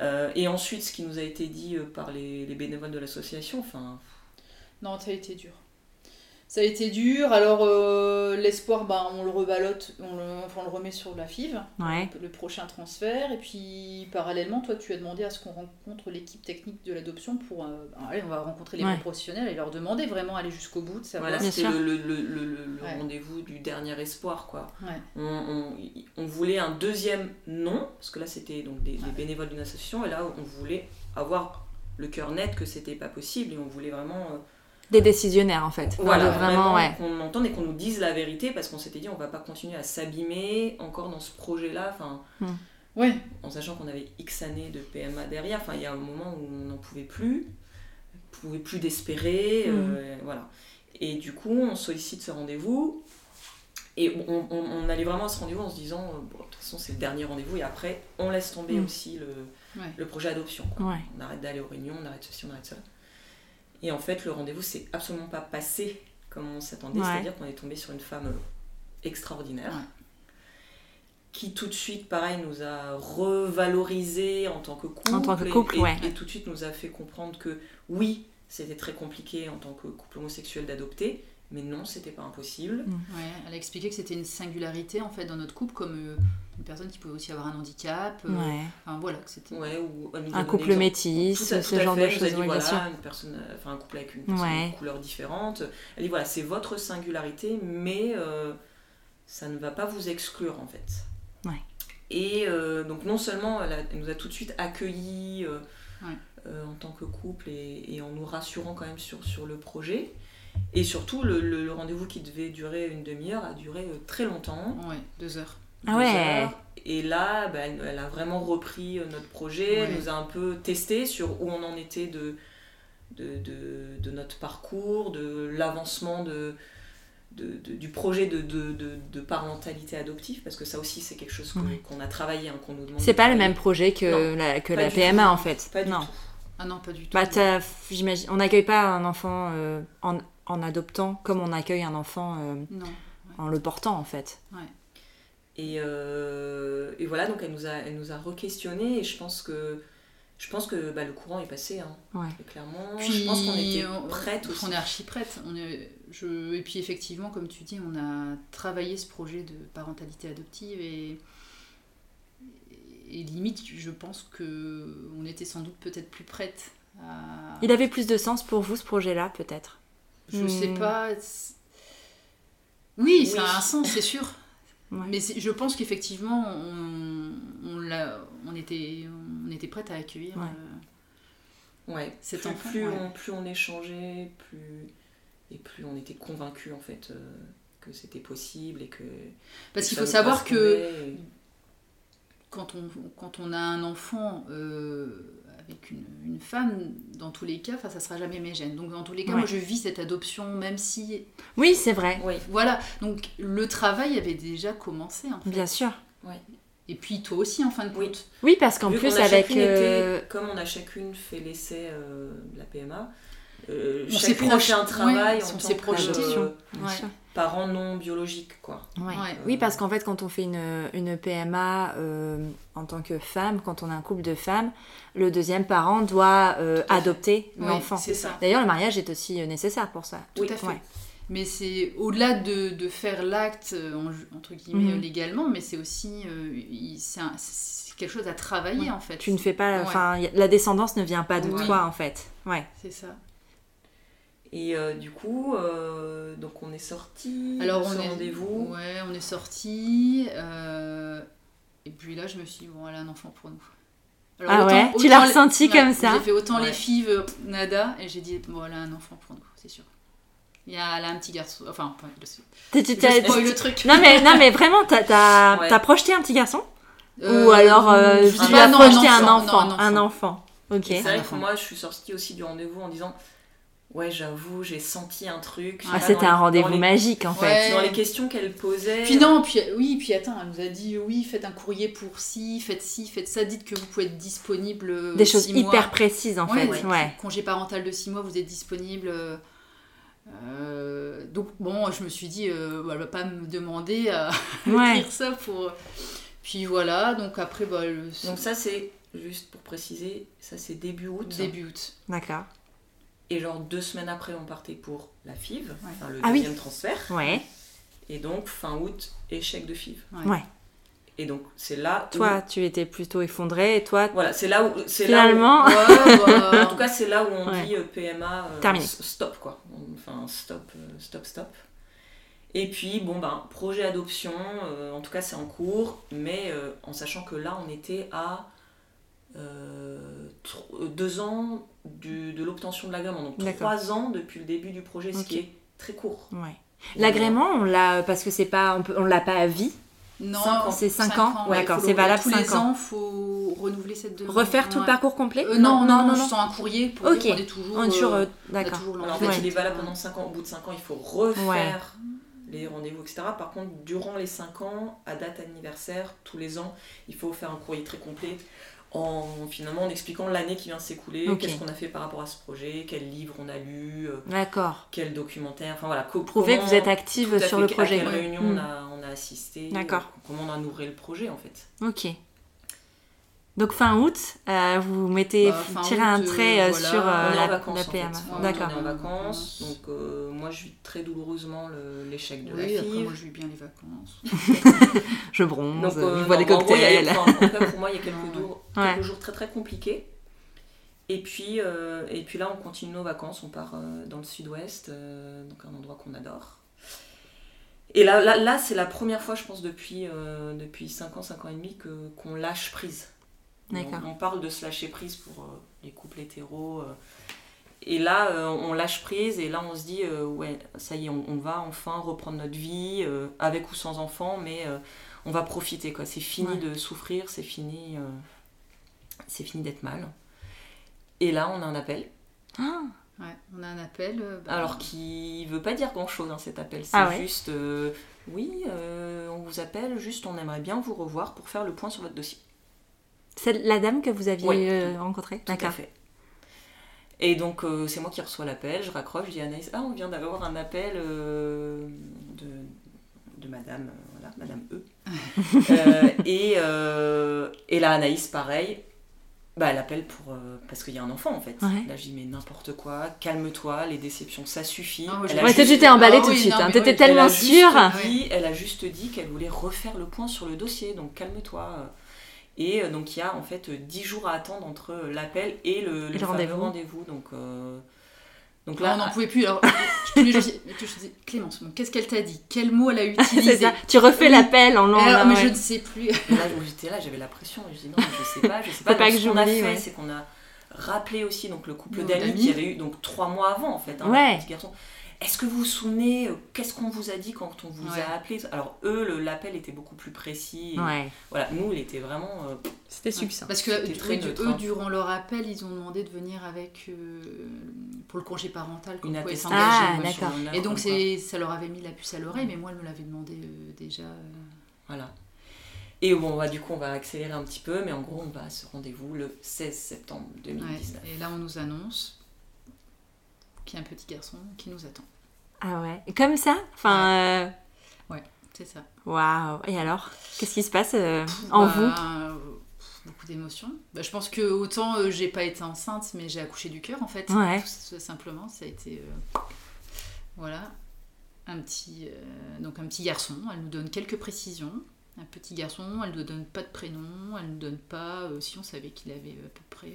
Euh, et ensuite, ce qui nous a été dit euh, par les, les bénévoles de l'association, enfin... Non, ça a été dur. Ça a été dur, alors euh, l'espoir, bah, on le rebalote, on le, enfin, on le remet sur la FIV, le prochain transfert, et puis parallèlement, toi tu as demandé à ce qu'on rencontre l'équipe technique de l'adoption pour, euh, allez, on va rencontrer les professionnels et leur demander vraiment aller jusqu'au bout de savoir. Voilà, c'était le, le, le, rendez-vous du dernier espoir, quoi. On, on, on, voulait un deuxième nom, parce que là c'était donc des, des bénévoles d'une association, et là on voulait avoir le cœur net que c'était pas possible, et on voulait vraiment... Euh, des décisionnaires en fait. Voilà, vraiment, ouais. qu'on entende et qu'on nous dise la vérité parce qu'on s'était dit on va pas continuer à s'abîmer encore dans ce projet-là. Enfin, hmm. ouais. En sachant qu'on avait X années de PMA derrière, enfin, il y a un moment où on n'en pouvait plus. pouvait plus d'espérer. Mm. voilà. Et du coup, on sollicite ce rendez-vous. Et on, allait vraiment à ce rendez-vous en se disant, de toute façon, c'est le dernier rendez-vous. Et après, on laisse tomber mm. aussi le, le, projet adoption. On arrête d'aller aux réunions, on arrête ceci, on arrête ça. Et en fait, le rendez-vous s'est absolument pas passé comme on s'attendait. C'est-à-dire qu'on est tombé sur une femme extraordinaire qui tout de suite, pareil, nous a revalorisé en tant que couple. En tant que couple, et, tout de suite nous a fait comprendre que oui, c'était très compliqué en tant que couple homosexuel d'adopter, mais non, c'était pas impossible. Mm. Ouais, elle a expliqué que c'était une singularité en fait dans notre couple, comme euh, une personne qui pouvait aussi avoir un handicap. Euh, ouais. Enfin, voilà, que c'était. Ouais, ou un couple métis, ce genre de choses. Dit, voilà, une personne, enfin un couple avec une, personne, couleur différente. Elle dit voilà, c'est votre singularité, mais euh, ça ne va pas vous exclure en fait. Et euh, donc non seulement elle, nous a tout de suite accueillis euh, euh, en tant que couple et, en nous rassurant quand même sur, sur le projet. Et surtout, le, rendez-vous qui devait durer une demi-heure a duré très longtemps. Ouais, deux heures. ah ouais. Et là, bah, elle, a vraiment repris notre projet, elle nous a un peu testé sur où on en était de, de, de, de notre parcours, de l'avancement de, du projet de, de, parentalité adoptive, parce que ça aussi c'est quelque chose qu'on a travaillé, hein, qu'on nous demande. C'est pas le même projet que la, que la PMA en fait. Pas du non. tout. Ah non, pas du tout. Bah, j'imagine, on n'accueille pas un enfant euh, en, en, adoptant comme on accueille un enfant euh, en le portant en fait. Ouais. Et, euh, et, voilà, donc elle nous a, elle nous a re-questionné et je pense que je pense que bah, le courant est passé, hein, clairement. je pense qu'on était prête aussi. On est archi prête. On est, je, et puis effectivement, comme tu dis, on a travaillé ce projet de parentalité adoptive et, et limite, je pense que on était sans doute peut-être plus prête. À... Il avait plus de sens pour vous ce projet-là, peut-être? Je sais hmm. pas. Oui, ça a un sens, c'est sûr. Mais je pense qu'effectivement, on, on, on, était, on était prête à accueillir. Ouais. Euh, cet plus, enfant, plus, on, plus on échangeait, plus et plus on était convaincus en fait euh, que c'était possible et que. Parce qu'il faut savoir que quand on, quand on a un enfant euh, avec une, une, femme, dans tous les cas, ça sera jamais mes gènes. Donc dans tous les cas, moi je vis cette adoption, même si. Oui, c'est vrai. Oui, voilà. Donc le travail avait déjà commencé. En fait. Bien sûr. Ouais. Et puis toi aussi en fin de compte. Oui, parce qu'en plus avec. Euh, comme on a chacune fait l'essai de la PMA, euh, on chacune a fait un travail en tant que euh, parents non biologiques quoi. Ouais. Oui parce qu'en fait quand on fait une, une PMA euh, en tant que femme, quand on a un couple de femmes, le deuxième parent doit euh, adopter l'enfant. D'ailleurs le mariage est aussi nécessaire pour ça. Tout à fait. Mais c'est au-delà de, de, faire l'acte entre guillemets mhm. légalement, mais c'est aussi c'est quelque chose à travailler en fait. Tu ne fais pas, enfin la descendance ne vient pas de toi en fait. Ouais. C'est ça. Et euh, du coup, euh, donc on est sorti Alors on est rendez-vous. Ouais, on est sorti. Euh, et puis là, je me suis dit, bon, elle a un enfant pour nous. ah ouais, tu l'as ressenti comme ça J'ai fait autant les filles, nada, et j'ai dit, bon, elle a un enfant pour nous, c'est sûr. Il y a, elle a un petit garçon, enfin, je sais. Tu le truc. Non mais, non mais vraiment, t'as as, projeté un petit garçon Ou alors tu as projeté un enfant, un enfant. Ok. C'est vrai que moi, je suis sortie aussi du rendez-vous en disant Ouais, j'avoue, j'ai senti un truc. Ah, c'était un rendez-vous magique en fait. Dans les questions qu'elle posait. Puis non, puis oui, puis attends, elle nous a dit oui, faites un courrier pour ci, faites ci, faites ça, dites que vous pouvez être disponible. Des choses hyper précises en fait. Ouais. Congé parental de 6 mois, vous êtes disponible. Euh, donc bon, je me suis dit, euh, elle va pas me demander à (laughs) écrire ça pour. Puis voilà, donc après, bah, Donc ça c'est, juste pour préciser, ça c'est début août. Début août. D'accord. Et genre deux semaines après, on partait pour la FIV, enfin, le ah deuxième transfert. Ouais. Et donc fin août, échec de FIV. Ouais. Et donc c'est là. Toi, tu étais plutôt effondré et toi. Voilà, c'est là où. Finalement. Là où... Bah, (laughs) (laughs) en tout cas, c'est là où on dit euh, PMA. Euh, Terminé. Stop quoi. Enfin stop, euh, stop, stop. Et puis bon ben projet adoption. en tout cas, c'est en cours, mais en sachant que là, on était à deux ans de l'obtention de l'agrément. Donc trois ans depuis le début du projet, ce qui est très court. Ouais. L'agrément, on l'a parce que c'est pas, on, on l'a pas à vie. Non, c'est 5 ans. D'accord, c'est valable 5 ans. Tous les ans, il faut renouveler cette demande. Refaire tout le parcours complet euh, non, non, non, non, non, un courrier pour dire qu'on est toujours. Euh, d'accord. En fait, il est valable pendant 5 ans. Au bout de 5 ans, il faut refaire les rendez-vous, etc. Par contre, durant les 5 ans, à date anniversaire, tous les ans, il faut faire un courrier très complet en finalement en expliquant l'année qui vient de s'écouler, qu'est-ce qu'on a fait par rapport à ce projet, quel livre on a lu, euh, D'accord. quel documentaire, enfin voilà, prouver que vous êtes active sur le projet. À quelle réunion on, a, on a assisté, comment on a nourri le projet en fait. Ok. Donc fin août, euh, vous mettez, bah, tirez un trait euh, sur euh, la, vacances, PMA. D'accord. On est en vacances, donc moi je vis très douloureusement l'échec de la fille. moi je vis bien les vacances. (laughs) je bronze, je bois des cocktails. pour moi il y a quelques, jours, quelques jours très très compliqués. Et puis, et puis là on continue nos vacances, on part dans le sud-ouest, donc un endroit qu'on adore. Et là, là, là c'est la première fois je pense depuis, depuis 5 ans, 5 ans et demi qu'on lâche prise on, parle de se lâcher prise pour euh, les couples hétéros. Euh. et là, euh, on lâche prise et là, on se dit, ouais, ça y est, on, va enfin reprendre notre vie, avec ou sans enfant, mais on va profiter. quoi. C'est fini de souffrir, c'est fini, c'est fini d'être mal. Et là, on a un appel. Ah Ouais, on a un appel. Bah, Alors qui veut pas dire grand chose hein, cet appel, c'est ah juste oui, on vous appelle, juste on aimerait bien vous revoir pour faire le point sur votre dossier. C'est la dame que vous aviez euh, rencontrée D'accord. fait. Et donc, euh, c'est moi qui reçois l'appel, je raccroche, je dis à Anaïs Ah, on vient d'avoir un appel euh, de, de madame, voilà, madame E. (laughs) et, et là, Anaïs, pareil, bah, elle appelle pour, parce qu'il y a un enfant en fait. Là, je dis Mais n'importe quoi, calme-toi, les déceptions, ça suffit. Oh, elle ouais, tu t'es emballée ah tout de suite, hein. t'étais tellement sûre. elle a juste dit qu'elle voulait refaire le point sur le dossier, donc calme-toi. Et euh, donc il y a en fait 10 jours à attendre entre euh, l'appel et le, le, rendez-vous. donc, euh, donc là, on n'en pouvait plus. Alors, (laughs) je te dis, Clémence, qu'est-ce qu'elle t'a dit? Quel mot elle a (laughs) utilisé ça. Tu refais l'appel en langue. mais je ne sais plus. (laughs) là, j'étais là, j'avais la pression. Je dis non, je sais pas, je sais pas. pas que ce qu'on a fait, c'est qu'on a rappelé aussi donc le couple d'amis qui avait eu donc trois mois avant en fait, hein, ouais. petit garçon est-ce que vous vous souvenez, euh, qu'est-ce qu'on vous a dit quand on vous a appelé? Alors eux, l'appel était beaucoup plus précis. Voilà, nous, il était vraiment... Euh, c'était succinct. Parce que eux, hein. durant leur appel, ils ont demandé de venir avec, euh, pour le congé parental, une attestation. Ah, d'accord. Et donc ça leur avait mis la puce à l'oreille, mais moi, elle me l'avait demandé déjà. Voilà. Et bon, bah, du coup, on va accélérer un petit peu, mais en gros, on va à ce rendez-vous le 16 septembre 2019. et là, on nous annonce qu'il y a un petit garçon qui nous attend. Ah ouais, comme ça Enfin. Ouais, euh, c'est ça. Waouh Et alors Qu'est-ce qui se passe euh, en vous? bah, Beaucoup d'émotions. Bah, je pense que autant euh, j'ai pas été enceinte, mais j'ai accouché du cœur en fait. Ouais. Tout simplement, ça a été. voilà. Un petit, donc un petit garçon, elle nous donne quelques précisions. Un petit garçon, elle ne donne pas de prénom, elle ne donne pas si on savait qu'il avait à peu près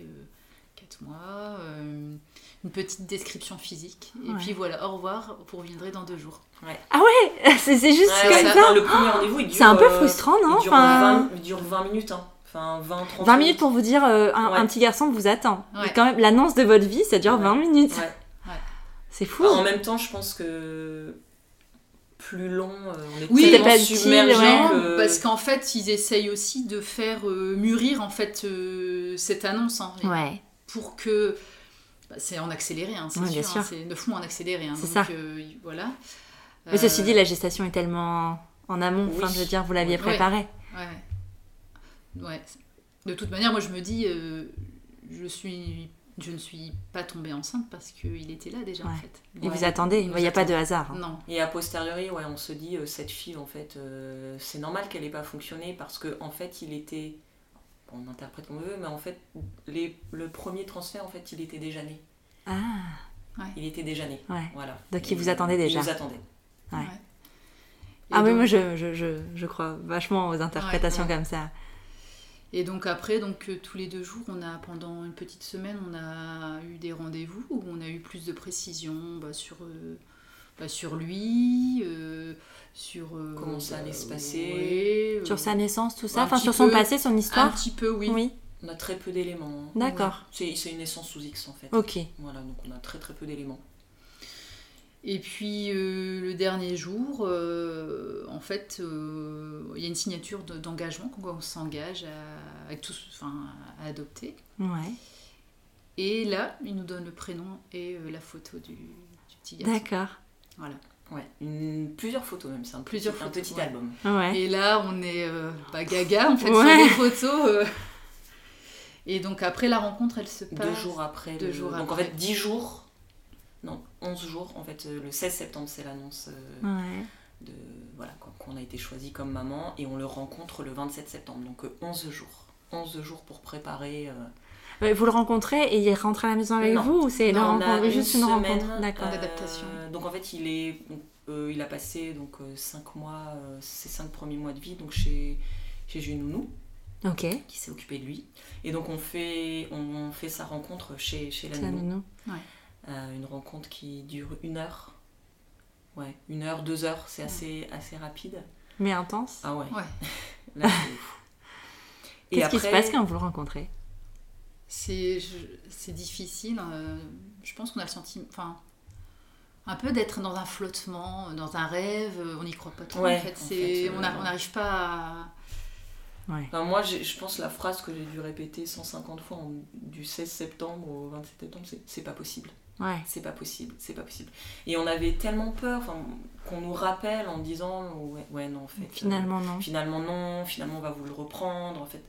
4 mois, euh, une petite description physique, et puis voilà, au revoir, vous reviendrez dans deux jours. Ah ouais, (laughs) c'est juste comme ça. le premier rendez-vous, C'est un peu euh, frustrant, non il dure, 20, il dure 20 minutes. Hein. Enfin, 20, 30 20 minutes pour vous dire euh, un, petit garçon vous attend. quand même, l'annonce de votre vie, ça dure 20 minutes. C'est fou. en même temps, je pense que plus long, on est oui, pas submergé parce qu'en fait, ils essayent aussi de faire mûrir en fait cette annonce. Hein. Ouais pour que. Bah, c'est en accéléré, hein, c'est sûr, hein, c'est 9 mois en accéléré. Hein, c'est ça. Euh, voilà. Mais ceci dit, la gestation est tellement en amont, enfin, je veux dire, vous l'aviez préparé. Ouais. ouais. De toute manière, moi je me dis, euh, je suis je ne suis pas tombée enceinte parce qu'il était là déjà en fait. Et vous attendez, il n'y a pas de hasard. Hein. Non. Et a posteriori, ouais, on se dit, euh, cette fille en fait, c'est normal qu'elle n'ait pas fonctionné parce qu'en en fait il était on interprète comme on veut, mais en fait, les, le premier transfert, en fait, il était déjà né. Ah Il était déjà né. Voilà. Donc il vous attendait déjà. Il vous attendait. Ouais. Ah oui, moi je, je, je, je, crois vachement aux interprétations comme ça. Et donc après, donc euh, tous les deux jours, on a pendant une petite semaine, on a eu des rendez-vous où on a eu plus de précisions bah, sur, euh, bah, sur lui, euh, sur euh, comment ça allait se passer, euh, sur sa naissance, tout ça, enfin sur son passé, son histoire. Un petit peu, oui. Oui. On a très peu d'éléments. Hein. D'accord. C'est une naissance sous X en fait. Ok. Voilà, donc on a très très peu d'éléments. Et puis le dernier jour, en fait, il y a une signature d'engagement qu'on s'engage à, enfin, à adopter. Ouais. Et là, il nous donne le prénom et la photo du, du petit garçon. D'accord. Voilà. Ouais, plusieurs photos même, c'est un, plusieurs petit, un petit album. Et là, on est euh, pas gaga en fait sur les photos. Euh. Et donc après la rencontre, elle se passe. Deux jours après. Deux jours donc en fait, dix jours, non, onze jours. En fait, euh, le 16 septembre, c'est l'annonce de voilà qu'on a été choisi comme maman et on le rencontre le 27 septembre. Donc 11 jours. 11 jours pour préparer. Vous le rencontrez et il rentre à la maison avec vous ou c'est juste une, rencontre d'adaptation Donc en fait, il est, euh, il a passé donc euh, cinq mois, euh, ses cinq premiers mois de vie donc chez chez Junounou. Ok. Qui s'est occupé de lui. Et donc on fait on, fait sa rencontre chez chez la nounou. une rencontre qui dure une heure. Ouais, une heure, deux heures, c'est assez assez rapide. Mais intense. Ah ouais. ouais. (laughs) Qu'est-ce qui se passe quand vous le rencontrez? C'est difficile. Euh, je pense qu'on a le sentiment. Enfin, un peu d'être dans un flottement, dans un rêve. On n'y croit pas trop. en fait, c'est on n'arrive pas à. Ouais. moi, je pense la phrase que j'ai dû répéter 150 fois du 16 septembre au 27 septembre, c'est pas possible. Ouais. C'est pas possible, c'est pas possible. Et on avait tellement peur qu'on nous rappelle en disant ouais, ouais non en fait. Finalement non. Finalement non, finalement on va vous le reprendre en fait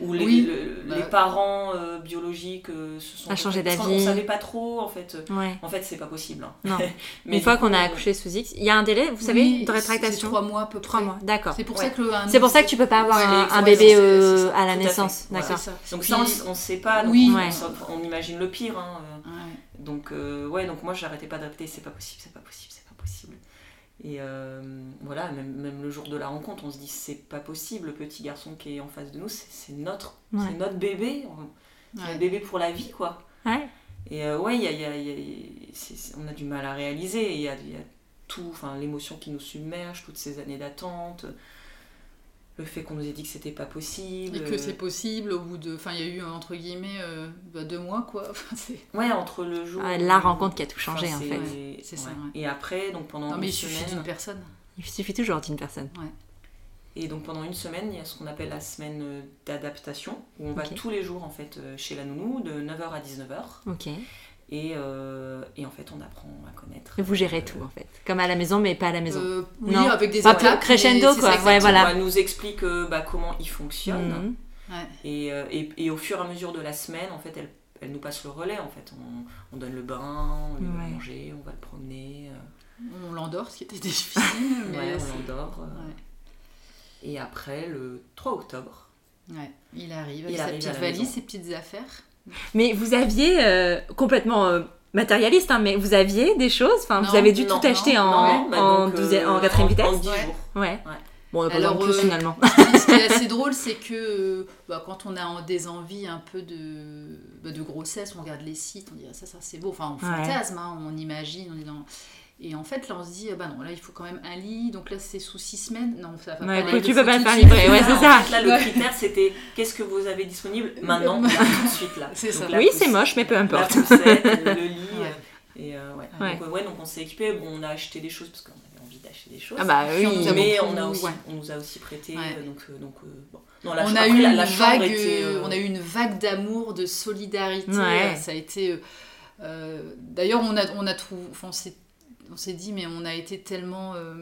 où les, bah. les parents euh, biologiques euh, se sont a changé d'avis. On savait pas trop en fait. En fait, c'est pas possible. Hein. Non. (laughs) Mais une fois qu'on a euh, accouché sous X, il y a un délai, vous savez, de rétractation. Trois mois à peu près. Trois mois, d'accord. C'est pour ça que c'est pour ça que tu peux pas avoir un, bébé à la naissance, d'accord. Donc ça, on, ne sait pas. oui. On, imagine le pire. Hein, donc ouais, donc moi j'arrêtais pas pas possible, c'est pas possible, c'est pas possible. Et euh, voilà, même, même, le jour de la rencontre, on se dit c'est pas possible, le petit garçon qui est en face de nous, c'est notre, notre bébé, c'est un bébé pour la vie, quoi. Ouais. Et euh, ouais, y a, y a, y a, on a du mal à réaliser, il y a, y a tout, l'émotion qui nous submerge, toutes ces années d'attente, le fait qu'on nous ait dit que c'était pas possible. Et que c'est possible au bout de. Enfin, il y a eu entre guillemets euh, bah, deux mois quoi. (laughs) ouais, entre le jour. Ah, la rencontre qui a tout changé en fait. C'est ça. Et après, donc pendant non, mais il suffit d'une personne. Il suffit toujours d'une personne. Ouais. Et donc pendant une semaine, il y a ce qu'on appelle la semaine euh, d'adaptation, où on va tous les jours en fait euh, chez la nounou de 9h à 19h. Ok. Euh, et, en fait, on apprend à connaître. Et vous gérez euh, tout, en fait. Comme à la maison, mais pas à la maison. Euh, oui, avec des étapes. crescendo, quoi. Ouais, voilà. Elle nous explique bah, comment il fonctionne. Mhm. Et, et, au fur et à mesure de la semaine, en fait, elle, elle nous passe le relais. En fait, on, on donne le bain, on lui va manger, on va le promener. On l'endort, ce qui était (laughs) difficile. (laughs) mais on l'endort. Et après, le 3 octobre. Ouais, il arrive avec sa petite valise, ses petites affaires. Mais vous aviez euh, complètement euh, matérialiste, hein, mais vous aviez des choses? Enfin, vous avez dû tout acheter en, bah en, euh, en, quatrième vitesse? En 10 jours. Ouais. Bon, on Alors, plus finalement. ce qui est assez (laughs) drôle, c'est que bah, quand on a des envies un peu de, bah, de grossesse, on regarde les sites, on dit ah, ça, ça c'est beau. Enfin, on fantasme, hein, on imagine, on est dans. Et en fait, là, on se dit, bah non, là, il faut quand même un lit. Donc là, c'est sous six semaines. Non, ça va pas. tu peux pas faire livrer. Ouais, c'est ça. Là, le critère, c'était qu'est-ce que vous avez disponible maintenant, tout de suite là. C'est ça. Oui, c'est moche, mais peu importe. La poussette, le lit. (laughs) Et euh, ouais. Donc, ouais, donc on s'est équipé. Bon, on a acheté des choses parce qu'on avait envie d'acheter des choses. Ah bah oui. Mais on, a aussi, on nous a aussi prêté. Donc, euh, donc euh, bon. Non, on, a eu une vague, on a eu une vague d'amour, de solidarité. Ça a été. D'ailleurs, on a, on a trouvé. Enfin, on s'est dit, mais on a été tellement euh,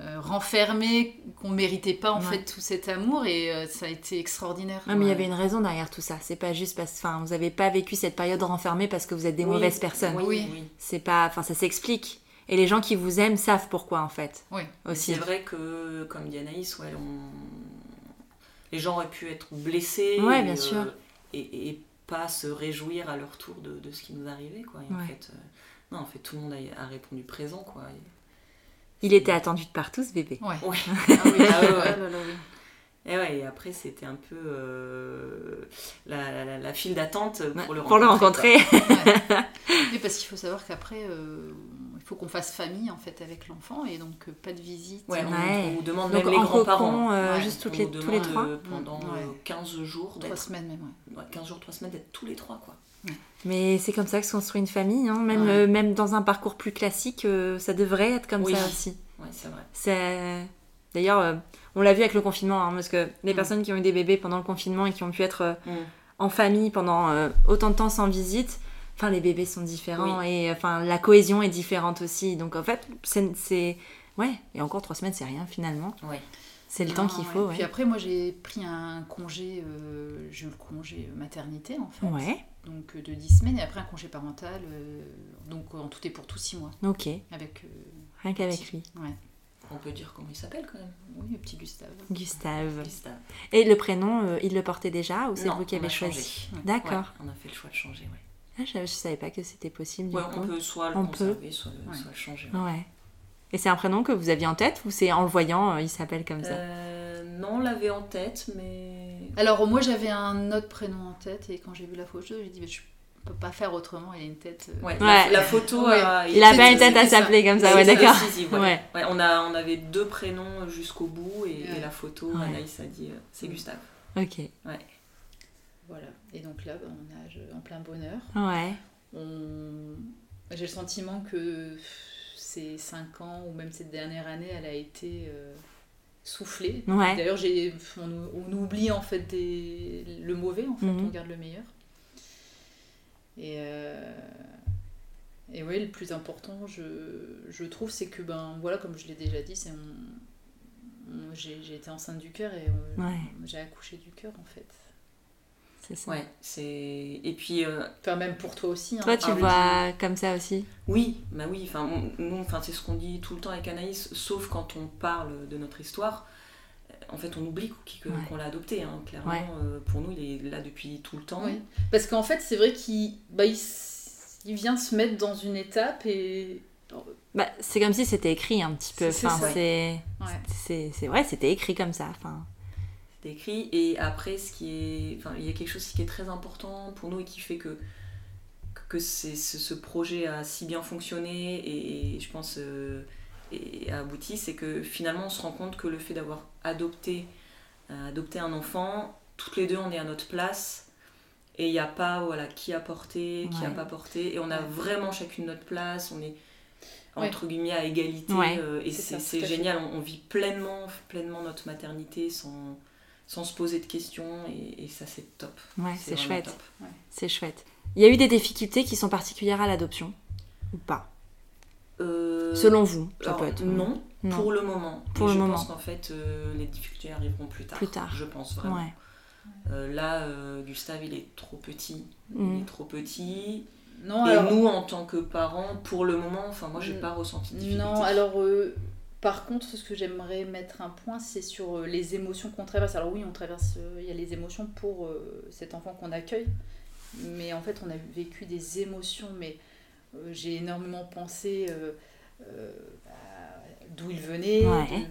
euh, renfermés qu'on méritait pas en fait tout cet amour et euh, ça a été extraordinaire. mais il y avait une raison derrière tout ça. C'est pas juste parce, enfin, vous n'avez pas vécu cette période renfermée parce que vous êtes des mauvaises personnes. Oui. C'est pas, enfin, ça s'explique. Et les gens qui vous aiment savent pourquoi en fait. Oui. Aussi. C'est vrai que, comme dit Anaïs, ouais, les gens auraient pu être blessés. Ouais, bien sûr. Et, pas se réjouir à leur tour de, ce qui nous arrivait, quoi. en fait, non, en fait, tout le monde a, répondu présent, quoi. Il était attendu de partout, ce bébé. Ouais. (laughs) Ah oui, ah Et ouais, et après, c'était un peu euh, la, la, file d'attente pour, le pour rencontrer. Pour le rencontrer. (laughs) Oui, parce qu'il faut savoir qu'après, euh, il faut qu'on fasse famille en fait avec l'enfant et donc euh, pas de visite. Ouais, on, on demande même les grands-parents. juste toutes les, tous les trois Pendant 15 jours. Trois semaines même, ouais. 15 jours, trois semaines d'être tous les trois, quoi. Mais c'est comme ça que se construit une famille, hein. même, même dans un parcours plus classique, ça devrait être comme ça aussi. Ouais, c'est vrai. D'ailleurs, on l'a vu avec le confinement, hein, parce que les mm. personnes qui ont eu des bébés pendant le confinement et qui ont pu être euh, mm. en famille pendant euh, autant de temps sans visite, enfin les bébés sont différents et enfin la cohésion est différente aussi. Donc en fait, c'est ouais, et encore trois semaines, c'est rien finalement. Ouais. C'est le temps qu'il faut. Puis après, moi, j'ai pris un congé, euh, j'ai eu le congé maternité en fait. Ouais. Donc de 10 semaines et après un congé parental, donc en tout et pour tout 6 mois. Ok. Avec. Rien qu'avec lui. Ouais. On peut dire comment il s'appelle quand même. Oui, le petit Gustave. Gustave. Et le prénom, euh, il le portait déjà ou c'est vous qui avez choisi D'accord. on a fait le choix de changer, oui. Ah, je ne savais pas que c'était possible. Ouais, on peut soit le conserver, soit, le, changer. Ouais. Et c'est un prénom que vous aviez en tête ou c'est en le voyant, euh, il s'appelle comme ça euh, Non, on l'avait en tête, mais. Alors, moi j'avais un autre prénom en tête et quand j'ai vu la photo, j'ai dit bah, je peut pas faire autrement, il a une tête. Euh, ouais, La, photo. il, a pas une tête à s'appeler comme ça, ouais, d'accord. Ouais. on, a, on avait deux prénoms jusqu'au bout et, la photo, Anaïs a dit euh, c'est Gustave. Ok. Ouais. Voilà. Et donc là, bah, on nage en plein bonheur. Ouais. On... J'ai le sentiment que ces cinq ans ou même cette dernière année, elle a été. Euh, soufflée. D'ailleurs, on, on, oublie en fait des, le mauvais, en fait, mhm. on garde le meilleur. Et, euh, et oui, le plus important, je, je trouve, c'est que, ben, voilà, comme je l'ai déjà dit, c'est j'ai été enceinte du cœur et j'ai accouché du cœur, en fait. C'est ça. Ouais, c'est... Et puis... Euh, enfin, même pour toi aussi. Hein. Toi, tu vois comme ça aussi Oui, bah oui. Enfin, nous, enfin, c'est ce qu'on dit tout le temps avec Anaïs, sauf quand on parle de notre histoire en fait, on oublie qu'on l'a adopté. Hein, clairement, euh, pour nous, il est là depuis tout le temps. Parce qu'en fait, c'est vrai qu'il bah, il, vient se mettre dans une étape et. Bah, c'est comme si c'était écrit un petit peu. Enfin, c'est c'est vrai, c'était écrit comme ça. Enfin. C'était écrit. Et après, ce qui est, enfin, il y a quelque chose qui est très important pour nous et qui fait que que ce projet a si bien fonctionné et, je pense euh, et abouti, c'est que finalement on se rend compte que le fait d'avoir adopté, euh, adopté un enfant, toutes les deux on est à notre place et il n'y a pas voilà, qui a porté, qui n'a pas porté, et on a vraiment chacune notre place, on est entre guillemets à égalité, euh, et c'est génial, on, vit pleinement, pleinement notre maternité sans, sans se poser de questions, et, ça c'est top. Ouais, c'est chouette. C'est chouette. Il y a eu des difficultés qui sont particulières à l'adoption, ou pas? Euh, Selon vous, ça peut être. Non, pour le moment. Pour le je pense qu'en fait, euh, les difficultés arriveront plus tard. Plus tard. Je pense vraiment. Euh, là, Gustave, il est trop petit. Il mm. est trop petit. Non, et nous, en tant que parents, pour le moment, enfin, moi, j'ai mm. pas ressenti de difficultés. Non, alors. Par contre, ce que j'aimerais mettre un point, c'est sur les émotions qu'on traverse. Alors oui, on traverse, il y a les émotions pour cet enfant qu'on accueille, mais en fait, on a vécu des émotions, mais euh, j'ai énormément pensé euh, euh, bah, d'où il venait,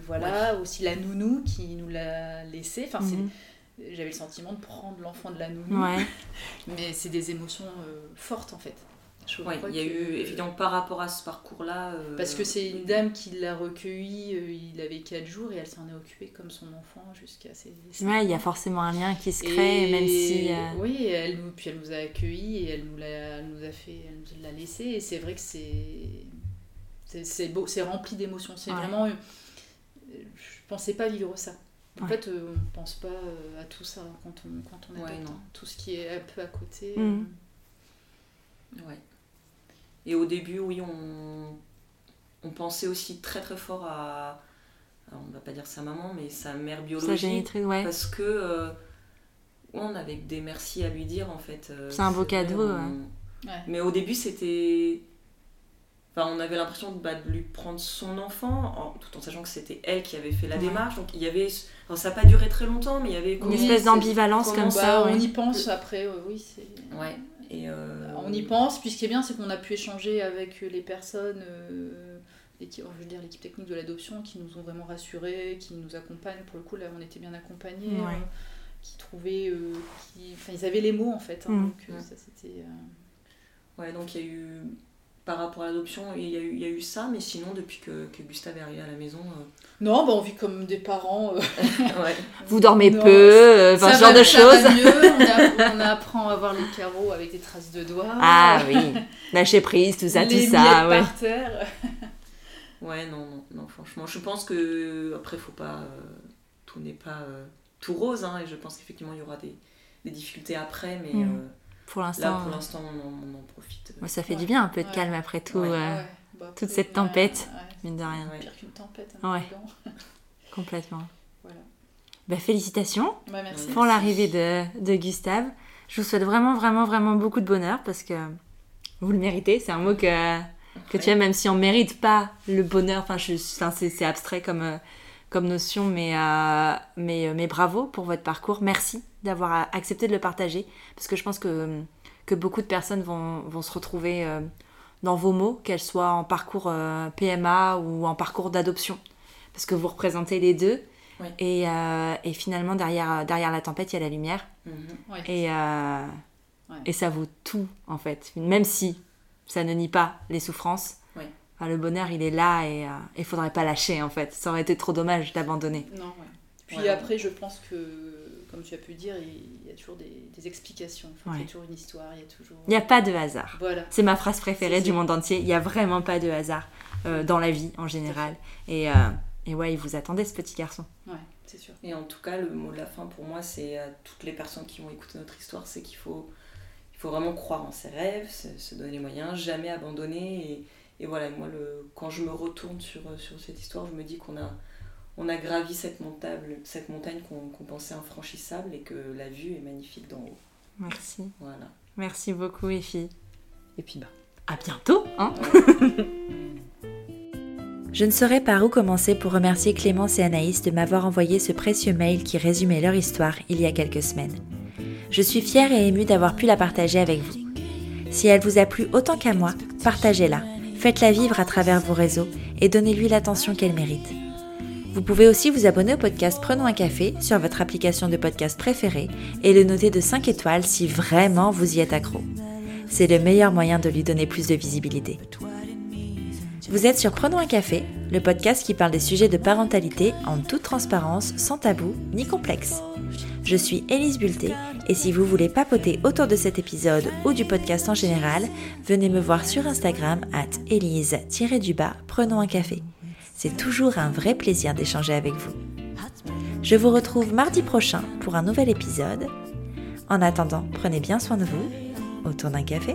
voilà, aussi la nounou qui nous l'a laissé. Enfin, mhm. j'avais le sentiment de prendre l'enfant de la nounou, (laughs) mais c'est des émotions fortes en fait. Ouais, il y a eu, évidemment, par rapport à ce parcours-là. Parce que c'est une dame qui l'a recueilli, il avait 4 jours et elle s'en est occupée comme son enfant jusqu'à ses. Ouais, il y a forcément un lien qui se crée, même si. Oui, elle nous, puis elle nous a accueillis et elle nous, a, nous a fait, elle nous l'a laissé et c'est vrai que c'est. C'est beau, c'est rempli d'émotions. C'est vraiment. Je pensais pas vivre ça. En fait, on pense pas à tout ça quand on, quand on adopte. Hein. Tout ce qui est un peu à côté. Mmh. Ouais. Et au début, oui, on, on pensait aussi très très fort à, on ne va pas dire sa maman, mais sa mère biologique. ouais. Parce que euh, on avait des merci à lui dire en fait. Euh, c'est un beau cadeau. Mais au début, c'était. Enfin, on avait l'impression de, bah, de, lui prendre son enfant, tout en sachant que c'était elle qui avait fait la démarche. Donc il y avait. ça n'a pas duré très longtemps, mais il y avait. Une espèce d'ambivalence comme ça. Bah, on y pense après, oui. Ouais. Euh, on y pense, puis ce qui est bien, c'est qu'on a pu échanger avec les personnes, euh, l'équipe, je veux dire l'équipe technique de l'adoption qui nous ont vraiment rassurés, qui nous accompagnent. Pour le coup, là, on était bien accompagnés, qui trouvaient, qui, enfin, ils avaient les mots en fait. Hein, mm. donc ça c'était. Ouais, donc il y a eu par rapport à l'adoption, il y, a eu, il y a eu ça, mais sinon, depuis que, que Gustave est arrivé à la maison. Euh, (laughs) non, bah, on vit comme des parents. Euh. (laughs) ouais. Vous dormez peu, euh, ce genre de choses. (laughs) On, apprend à voir les carreaux avec des traces de doigts. Ah oui, lâcher prise, tout ça, tout ça. Ouais. par terre. ouais, non, non, non, franchement, je pense que, après, faut pas. tout n'est pas tout rose, hein, et je pense qu'effectivement, il y aura des, des, difficultés après, mais. Mm pour l'instant. pour l'instant, on, en profite. ça fait du bien un peu de calme après tout, euh, bah, toute cette tempête, mine de rien. Pire qu'une tempête. Hein, (laughs) Complètement. Voilà. Bah, félicitations bah, merci. pour l'arrivée de, de, Gustave. Je vous souhaite vraiment, vraiment, vraiment beaucoup de bonheur parce que vous le méritez. C'est un mot que, que tu aimes, même si on ne mérite pas le bonheur. Enfin, c'est abstrait comme, euh, comme notion, mais, euh, mais, mais bravo pour votre parcours. Merci d'avoir accepté de le partager, parce que je pense que, que beaucoup de personnes vont, vont se retrouver euh, dans vos mots, qu'elles soient en parcours euh, PMA ou en parcours d'adoption, parce que vous représentez les deux. Et, euh, et, finalement, derrière, derrière la tempête, il y a la lumière. Mm-hmm. Et, et ça vaut tout, en fait. Même si ça ne nie pas les souffrances, le bonheur, il est là et il ne faudrait pas lâcher, en fait. Ça aurait été trop dommage d'abandonner. Non, Puis après, je pense que comme tu as pu dire, il y a toujours des, explications. Il y a toujours une histoire, il y a toujours... Il n'y a pas de hasard. Voilà. C'est ma phrase préférée du monde entier. Il n'y a vraiment pas de hasard euh, dans la vie en général. Et, euh, et ouais, il vous attendait ce petit garçon. Ouais, c'est sûr. Et en tout cas, le mot de la fin pour moi, c'est à toutes les personnes qui vont écouter notre histoire, c'est qu'il faut, il faut vraiment croire en ses rêves, se, donner les moyens, jamais abandonner. Et, et voilà, moi, le, quand je me retourne sur, sur cette histoire, je me dis qu'on a on a gravi cette montagne, cette montagne qu'on pensait infranchissable et que la vue est magnifique d'en haut. Merci. Voilà. Merci beaucoup, Effie. Et puis, bah, à bientôt, hein (laughs) Je ne saurais par où commencer pour remercier Clémence et Anaïs de m'avoir envoyé ce précieux mail qui résumait leur histoire il y a quelques semaines. Je suis fière et émue d'avoir pu la partager avec vous. Si elle vous a plu autant qu'à moi, partagez-la, faites-la vivre à travers vos réseaux et donnez-lui l'attention qu'elle mérite. Vous pouvez aussi vous abonner au podcast Prenons un café sur votre application de podcast préférée et le noter de 5 étoiles si vraiment vous y êtes accro. C'est le meilleur moyen de lui donner plus de visibilité. Vous êtes sur Prenons un café, le podcast qui parle des sujets de parentalité en toute transparence, sans tabou ni complexe. Je suis Élise Bulté et si vous voulez papoter autour de cet épisode ou du podcast en général, venez me voir sur Instagram at Élise-du-bas Prenons un café. C'est toujours un vrai plaisir d'échanger avec vous. Je vous retrouve mardi prochain pour un nouvel épisode. En attendant, prenez bien soin de vous autour d'un café.